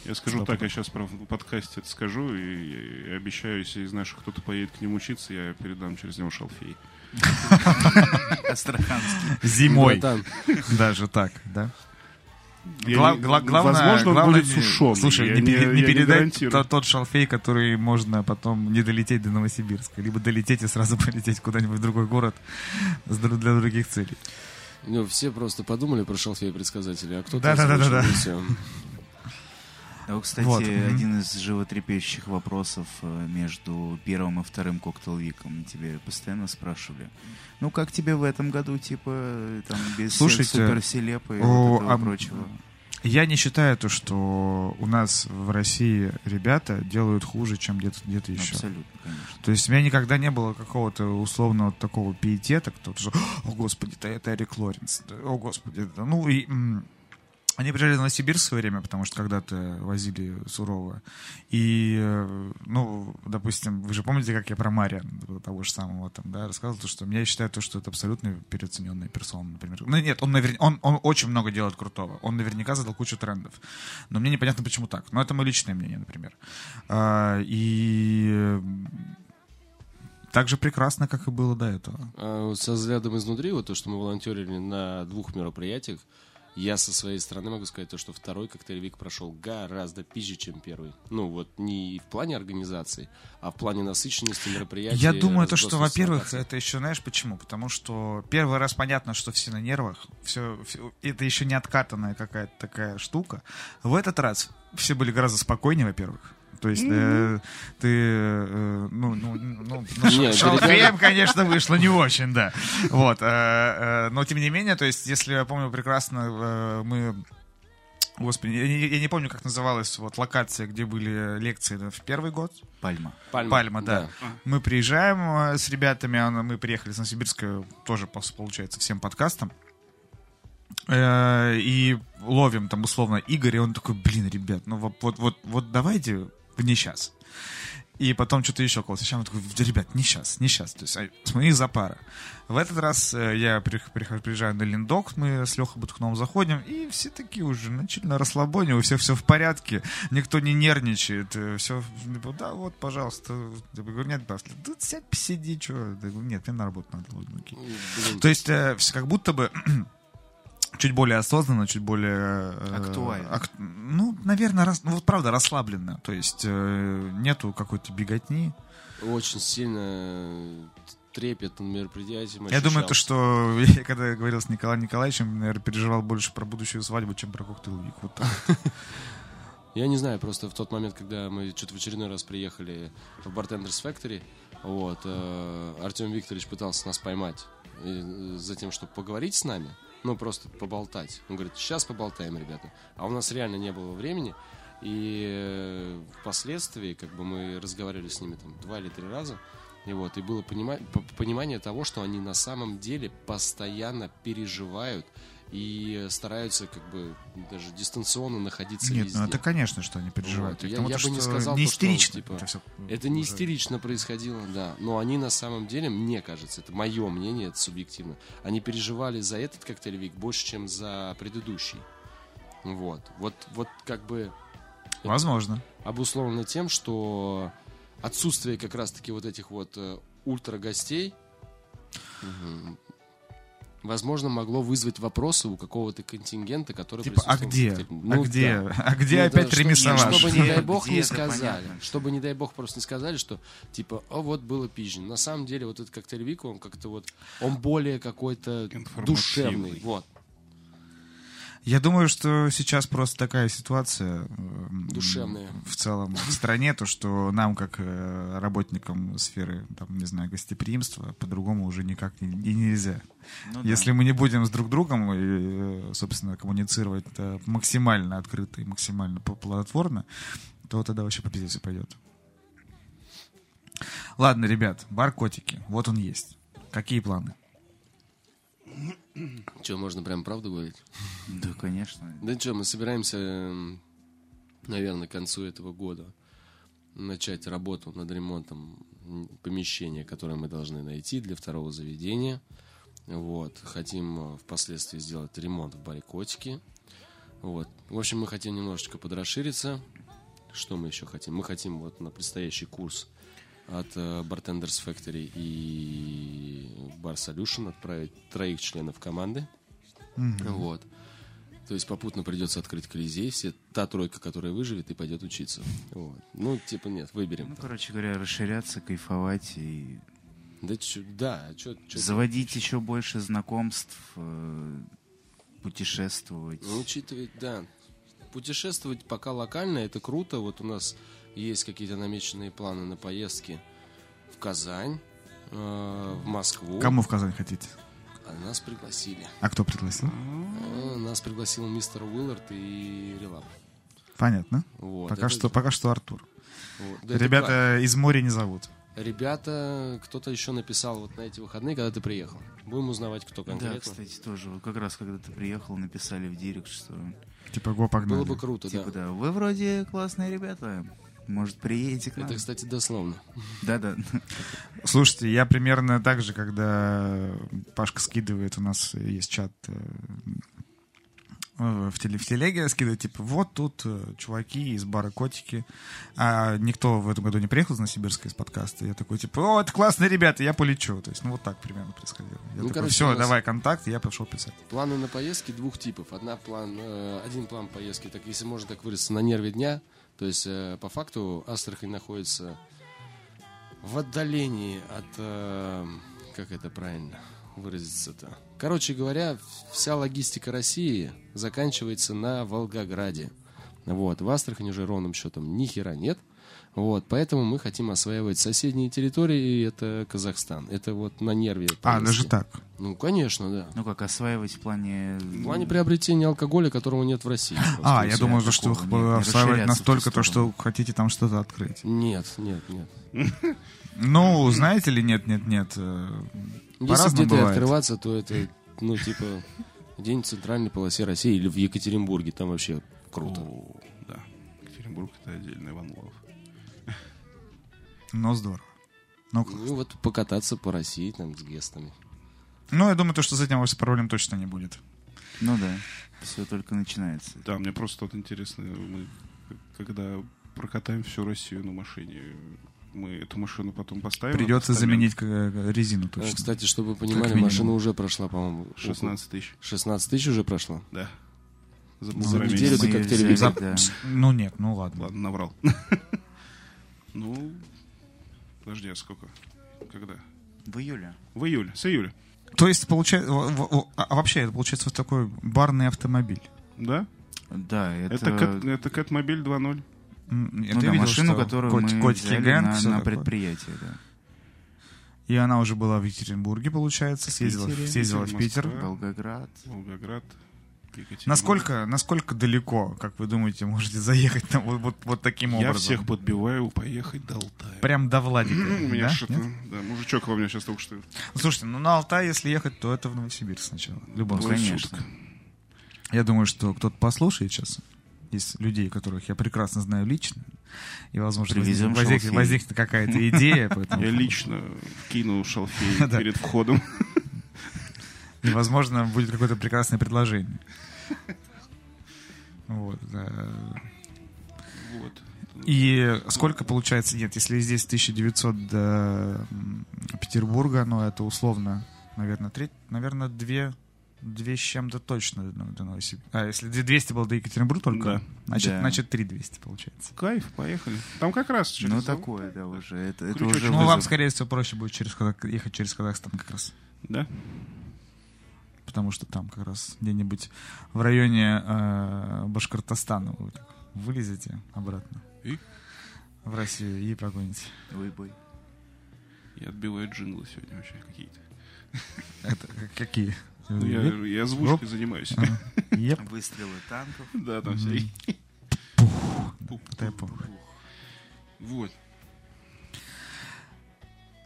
Я скажу так, я сейчас про в подкасте это скажу, и, и обещаю, если из наших кто-то поедет к ним учиться, я передам через него шалфей. Астраханский. Зимой. Даже так, да? Гла- не- гла- главное, возможно, он главное будет не- сушеный. Слушай, я не, не передать гарантирую. то- тот шалфей, который можно потом не долететь до Новосибирска, либо долететь и сразу полететь куда-нибудь в другой город для других целей. ну, все просто подумали про шалфея предсказателя, а кто-то Да-да-да-да-да. озвучил, и всё. А вот, кстати, Вот, один из животрепещущих вопросов э, между первым и вторым коктейл-виком тебе постоянно спрашивали. Ну, как тебе в этом году, типа, э, там, без Слушайте, суперселепы и о, вот этого а, прочего? Я не считаю то, что у нас в России ребята делают хуже, чем где-то где еще. Абсолютно, конечно. То есть у меня никогда не было какого-то условного такого пиетета, кто-то же, о господи, это, Эрик Лоренс, Да, о господи, это... ну и они приезжали в Новосибирск в свое время, потому что когда-то возили сурово. И, э, ну, допустим, вы же помните, как я про Мария, того же самого там, да, рассказывал, то, что я считаю то, что это абсолютно переоцененная персона, например. Ну, нет, он, наверня... он, он очень много делает крутого. Он наверняка задал кучу трендов. Но мне непонятно, почему так. Но это мое личное мнение, например. А, и э, так же прекрасно, как и было до этого. А со взглядом изнутри, вот то, что мы волонтерили на двух мероприятиях, я со своей стороны могу сказать то, что второй коктейльвик прошел гораздо пизже, чем первый. Ну, вот не в плане организации, а в плане насыщенности мероприятия. Я думаю, то, что, во-первых, это еще, знаешь, почему? Потому что первый раз понятно, что все на нервах, все, это еще не откатанная какая-то такая штука. В этот раз все были гораздо спокойнее, во-первых. То есть э, ты, э, ну, ну, ну, ну, Нет, шалфеем, конечно, вышло не очень, да. Вот, э, э, но тем не менее, то есть, если я помню прекрасно, э, мы Господи, я не, я не помню, как называлась вот локация, где были лекции да, в первый год. Пальма. Пальма, Пальма, да. Мы приезжаем э, с ребятами, мы приехали с Новосибирска тоже, получается, всем подкастом. Э, И ловим там условно Игорь, и он такой, блин, ребят, ну вот, вот, вот, вот давайте не сейчас. И потом что-то еще кого-то. Сейчас он такой, ребят, не сейчас, не сейчас. То есть, а, смотри, за пара. В этот раз э, я при- прихожу- приезжаю на Линдок, мы с Лехой Бутухновым заходим, и все такие уже начали на расслабоне, у всех все в порядке, никто не нервничает, все, да, вот, пожалуйста. Я говорю, нет, Басли, да сядь, посиди, что? Я говорю, нет, мне на работу надо. Окей. Блин, То есть, э, как будто бы чуть более осознанно, чуть более... э, Актуально. ак- ну, наверное, рас- ну, вот правда, расслабленно. То есть, э, нету какой-то беготни. очень сильно трепет на мероприятии. Я думаю, то, что я когда говорил с Николаем Николаевичем, наверное, переживал больше про будущую свадьбу, чем про коктейл Вик. Вот. Я не знаю, просто в тот момент, когда мы что-то в очередной раз приехали в Bartenders Factory, вот, э, Артем Викторович пытался нас поймать э, за тем, чтобы поговорить с нами, ну, просто поболтать. Он говорит, сейчас поболтаем, ребята. А у нас реально не было времени, и э, впоследствии, как бы мы разговаривали с ними там два или три раза, и вот, и было понима- п- понимание того, что они на самом деле постоянно переживают и стараются как бы даже дистанционно находиться Нет, везде. ну это конечно, что они переживают. Вот, я- я бы не сказал не то, что, истерично. типа, это всё Это не уже. истерично происходило, да. Но они на самом деле, мне кажется, это мое мнение, это субъективно. Они переживали за этот коктейль Вик больше, чем за предыдущий. Вот. Вот, вот как бы Возможно. обусловлено тем, что отсутствие как раз-таки вот этих вот э, ультра гостей, мгм, возможно, могло вызвать вопросы у какого-то контингента, который Типа, а где? в а Ну, где? да. А где Ну, опять да, ремесоваж? Чтобы, не дай бог, где не сказали. понятно. Чтобы, не дай бог, просто не сказали, что, типа, о, вот было пижен. На самом деле, вот этот коктейль Вика, он как-то вот, он более какой-то душевный. Вот. Я думаю, что сейчас просто такая ситуация м, Душевная. в целом в стране, то что нам, как э, работникам сферы, там, не знаю, гостеприимства, по-другому уже никак и, и нельзя. Ну да. Если мы не будем с друг другом, и, э, собственно, коммуницировать э, максимально открыто и максимально плодотворно, то тогда вообще по пизде все пойдет. Ладно, ребят, бар котики, вот он есть. Какие планы? Что, можно прям правду говорить? Да, конечно. Да что, мы собираемся, наверное, к концу этого года начать работу над ремонтом помещения, которое мы должны найти для второго заведения. Вот. Хотим э, впоследствии сделать ремонт в баре «Котики». Вот. В общем, мы хотим немножечко подрасшириться. Что мы еще хотим? Мы хотим вот на предстоящий курс от э, Bartenders Factory и Bar Solution отправить троих членов команды. Вот. То есть попутно придется открыть колизей, все та тройка, которая выживет и пойдет учиться. Вот. Ну, типа, нет, выберем. Ну, короче говоря, расширяться, кайфовать и Да, чё, да, а чё, чё заводить еще больше знакомств, э, путешествовать. Ну, учитывать, да. Путешествовать пока локально, это круто. Вот у нас есть какие-то намеченные планы на поездки в Казань, э, в Москву. Кому в Казань хотите? А нас пригласили. А кто пригласил? Э, Нас пригласил мистер Уиллард и Релап. Понятно. Вот. Пока Это- что, пока что Артур. вот. Да, Ребята из моря не зовут. Ребята, кто-то еще написал вот на эти выходные, когда ты приехал. Будем узнавать, кто Да, конкретно. кстати, тоже. Как раз когда ты приехал, написали в директ, что Типа, го, погнали. Было бы круто, типа да. да, вы вроде классные ребята. Может, приедете к нам? Это, кстати, дословно. Да-да. Слушайте, я примерно так же, когда Пашка скидывает, у нас есть чат э, в, теле, в телеге, скидывает, типа, вот тут э, чуваки из бара Котики, а никто в этом году не приехал из Новосибирска из подкаста. Я такой, типа, о, это классные ребята, я полечу. То есть, ну, вот так примерно происходило. Я Ну, такой, короче, все, нас- давай контакт, и я пошел писать. Планы на поездки двух типов. Одна план, э, один план поездки, так если можно так выразиться, на нерве дня. То есть, э, по факту, Астрахань находится в отдалении от... э, как это правильно выразиться-то? Короче говоря, вся логистика России заканчивается на Волгограде. Вот. В Астрахани уже ровным счетом ни хера нет. Вот, поэтому мы хотим осваивать соседние территории, и это Казахстан. Это вот на нерве. А, даже так. Ну, конечно, да. Ну как, осваивать в плане... В плане приобретения алкоголя, которого нет в России. А, я всё. думал, что вы осваивать настолько, то, что хотите там что-то открыть. Нет, нет, нет. Ну, знаете ли, нет, нет, нет. э, Если где-то открываться, то это, ну, типа, день в центральной полосе России или в Екатеринбурге. Там вообще круто. Да. Екатеринбург это отдельный Иван Но здорово. Ну, Ну, вот покататься по России там с гестами. ну, я думаю, то, что с этим у вас проблем точно не будет. Ну да, все только начинается. Да, мне просто вот интересно, мы когда прокатаем всю Россию на машине, мы эту машину потом поставим. Придется заменить э, резину А, точно. Кстати, чтобы вы понимали, машина уже прошла, по-моему, около- 16 тысяч, 16 тысяч уже прошла. да. За За полтора неделю ты как Мы телевизор. За- взяли, да. Ну, нет, ну ладно. Ладно, наврал. Ну, подожди, а сколько? Когда? В июле. В июле, с июля. То есть, получается, в- а вообще, это получается вот такой барный автомобиль. Да? Да, это... Это, Кэт, это Кэтмобиль 2.0. М, ну ты да, видел, машину, что которую кот- мы котики взяли Гэн, на, на такое? предприятие, да. И она уже была в Екатеринбурге, получается, съездила, Питере. съездила в Питер. Москва. Волгоград. Волгоград. Екатеринбург. Насколько, насколько далеко, как вы думаете, можете заехать там вот, вот, вот таким Я образом? всех подбиваю поехать до Алтая. Прям до Владика. У меня да? что-то... Да, мужичок во мне сейчас только что... Слушайте, ну на Алтай, если ехать, то это в Новосибирск сначала. В любом случае. конечно. Я думаю, что кто-то послушает сейчас из людей, которых я прекрасно знаю лично, и, возможно, Привезем возник- возник- шалфей. возникнет какая-то идея Я лично кину шалфей перед входом. И, возможно, будет какое-то прекрасное предложение. Вот. Вот. И сколько получается, нет, если здесь 1900 до Петербурга, ну, это условно, наверное, треть, наверное, две, две с чем-то точно до, Новосибирска. А, если 200 было до Екатеринбурга только, Да. значит, Да. значит 3200 получается. Кайф, поехали. Там как раз через... Ну такое, да, уже. Это, это уже Ну, вам, скорее всего, проще будет через, Казах- ехать через Казахстан как раз. Да? Потому что там как раз где-нибудь в районе э, Башкортостана вы так вылезете обратно И? в Россию и погоните. Ой, бой. Я отбиваю джинглы сегодня вообще какие-то. Это какие? Ну, я, я озвучкой занимаюсь. Выстрелы танков. Да, там все. Это я помню. Вот.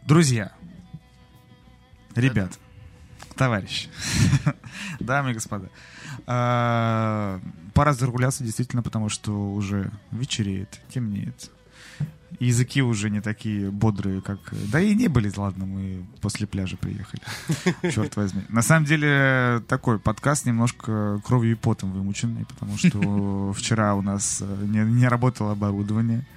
Друзья, ребят, товарищи, дамы и господа, а, пора закругляться действительно, потому что уже вечереет, темнеет. И Языки уже не такие бодрые, как... Да и не были, ладно, мы после пляжа приехали. Черт возьми. На самом деле, такой подкаст немножко кровью и потом вымученный, потому что вчера у нас э, не, не работало оборудование.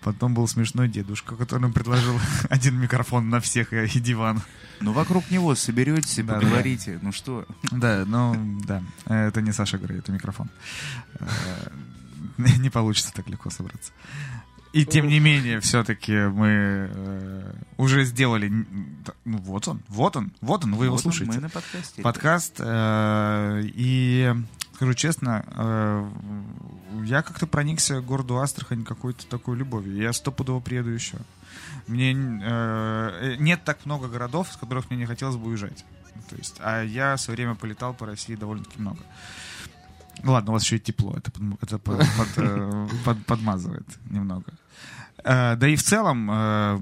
Потом был смешной дедушка, который нам предложил один микрофон на всех и и диван. Ну, вокруг него соберетесь и Да, да, поговорите. Ну что, Да, ну, да. Это не Саша Грей, это микрофон. Э, Не получится так легко собраться. И тем не менее, все-таки мы э, уже сделали... Ну, вот он, вот он, вот он, вы его вот слушаете. Мы на подкасте. Подкаст. э, И скажу честно, э, я как-то проникся к городу Астрахань какой-то такой любовью. Я стопудово приеду еще. Мне э, нет так много городов, с которых мне не хотелось бы уезжать. То есть, а я свое время полетал по России довольно-таки много. Ну ладно, у вас еще и тепло, это, подм- это под- под- э, под- подмазывает немного. Э, Да и в целом, э,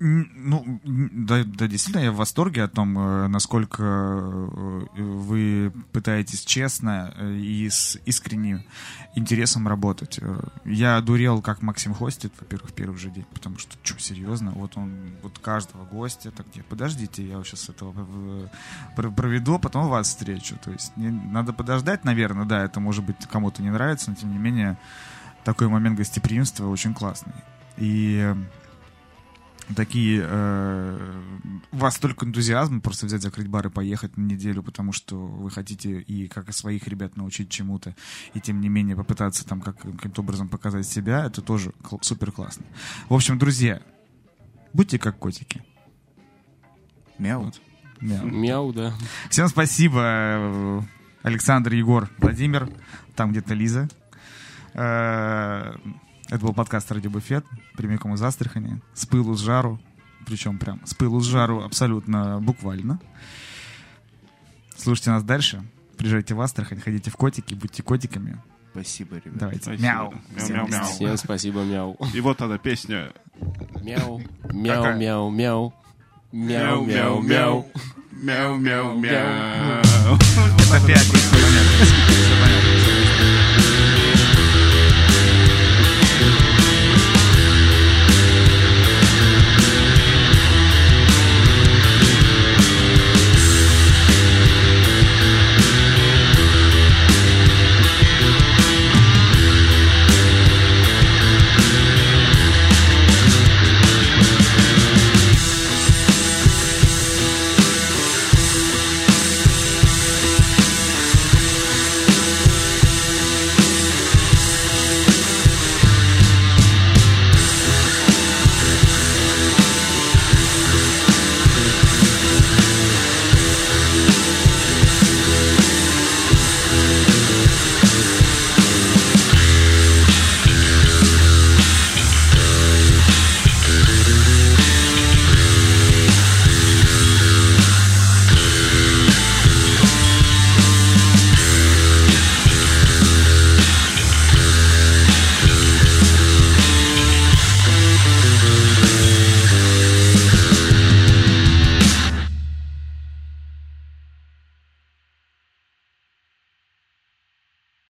Ну, да, да, действительно, я в восторге о том, э, насколько э, вы пытаетесь честно э, и с искренним интересом работать. Я одурел, как Максим хостит, во-первых, в первый же день, потому что, что, серьезно, вот он, вот каждого гостя, так, нет, подождите, я сейчас этого проведу, а потом вас встречу. То есть не- надо подождать, наверное, да, это может быть кому-то не нравится, но тем не менее такой момент гостеприимства очень классный. И такие э, у вас столько энтузиазма просто взять, закрыть бар и поехать на неделю, потому что вы хотите и как и своих ребят научить чему-то, и тем не менее попытаться там как, каким-то образом показать себя, это тоже кл- супер классно. В общем, друзья, будьте как котики. Мяу. Вот. Мяу. Мяу, да. Всем спасибо, Александр, Егор, Владимир, там где-то Лиза. Э, Это был подкаст «Радио Буфет», прямиком из Астрахани, с пылу, с жару, причем прям с пылу, с жару абсолютно буквально. Слушайте нас дальше, приезжайте в Астрахань, ходите в котики, будьте котиками. Спасибо, ребят. Давайте. Спасибо. Мяу. Мяу, мяу, мяу. Всем спасибо, мяу. И вот она песня. Мяу, мяу, мяу, мяу. Мяу, мяу, мяу. Мяу, мяу, мяу. Это пятница, понятно.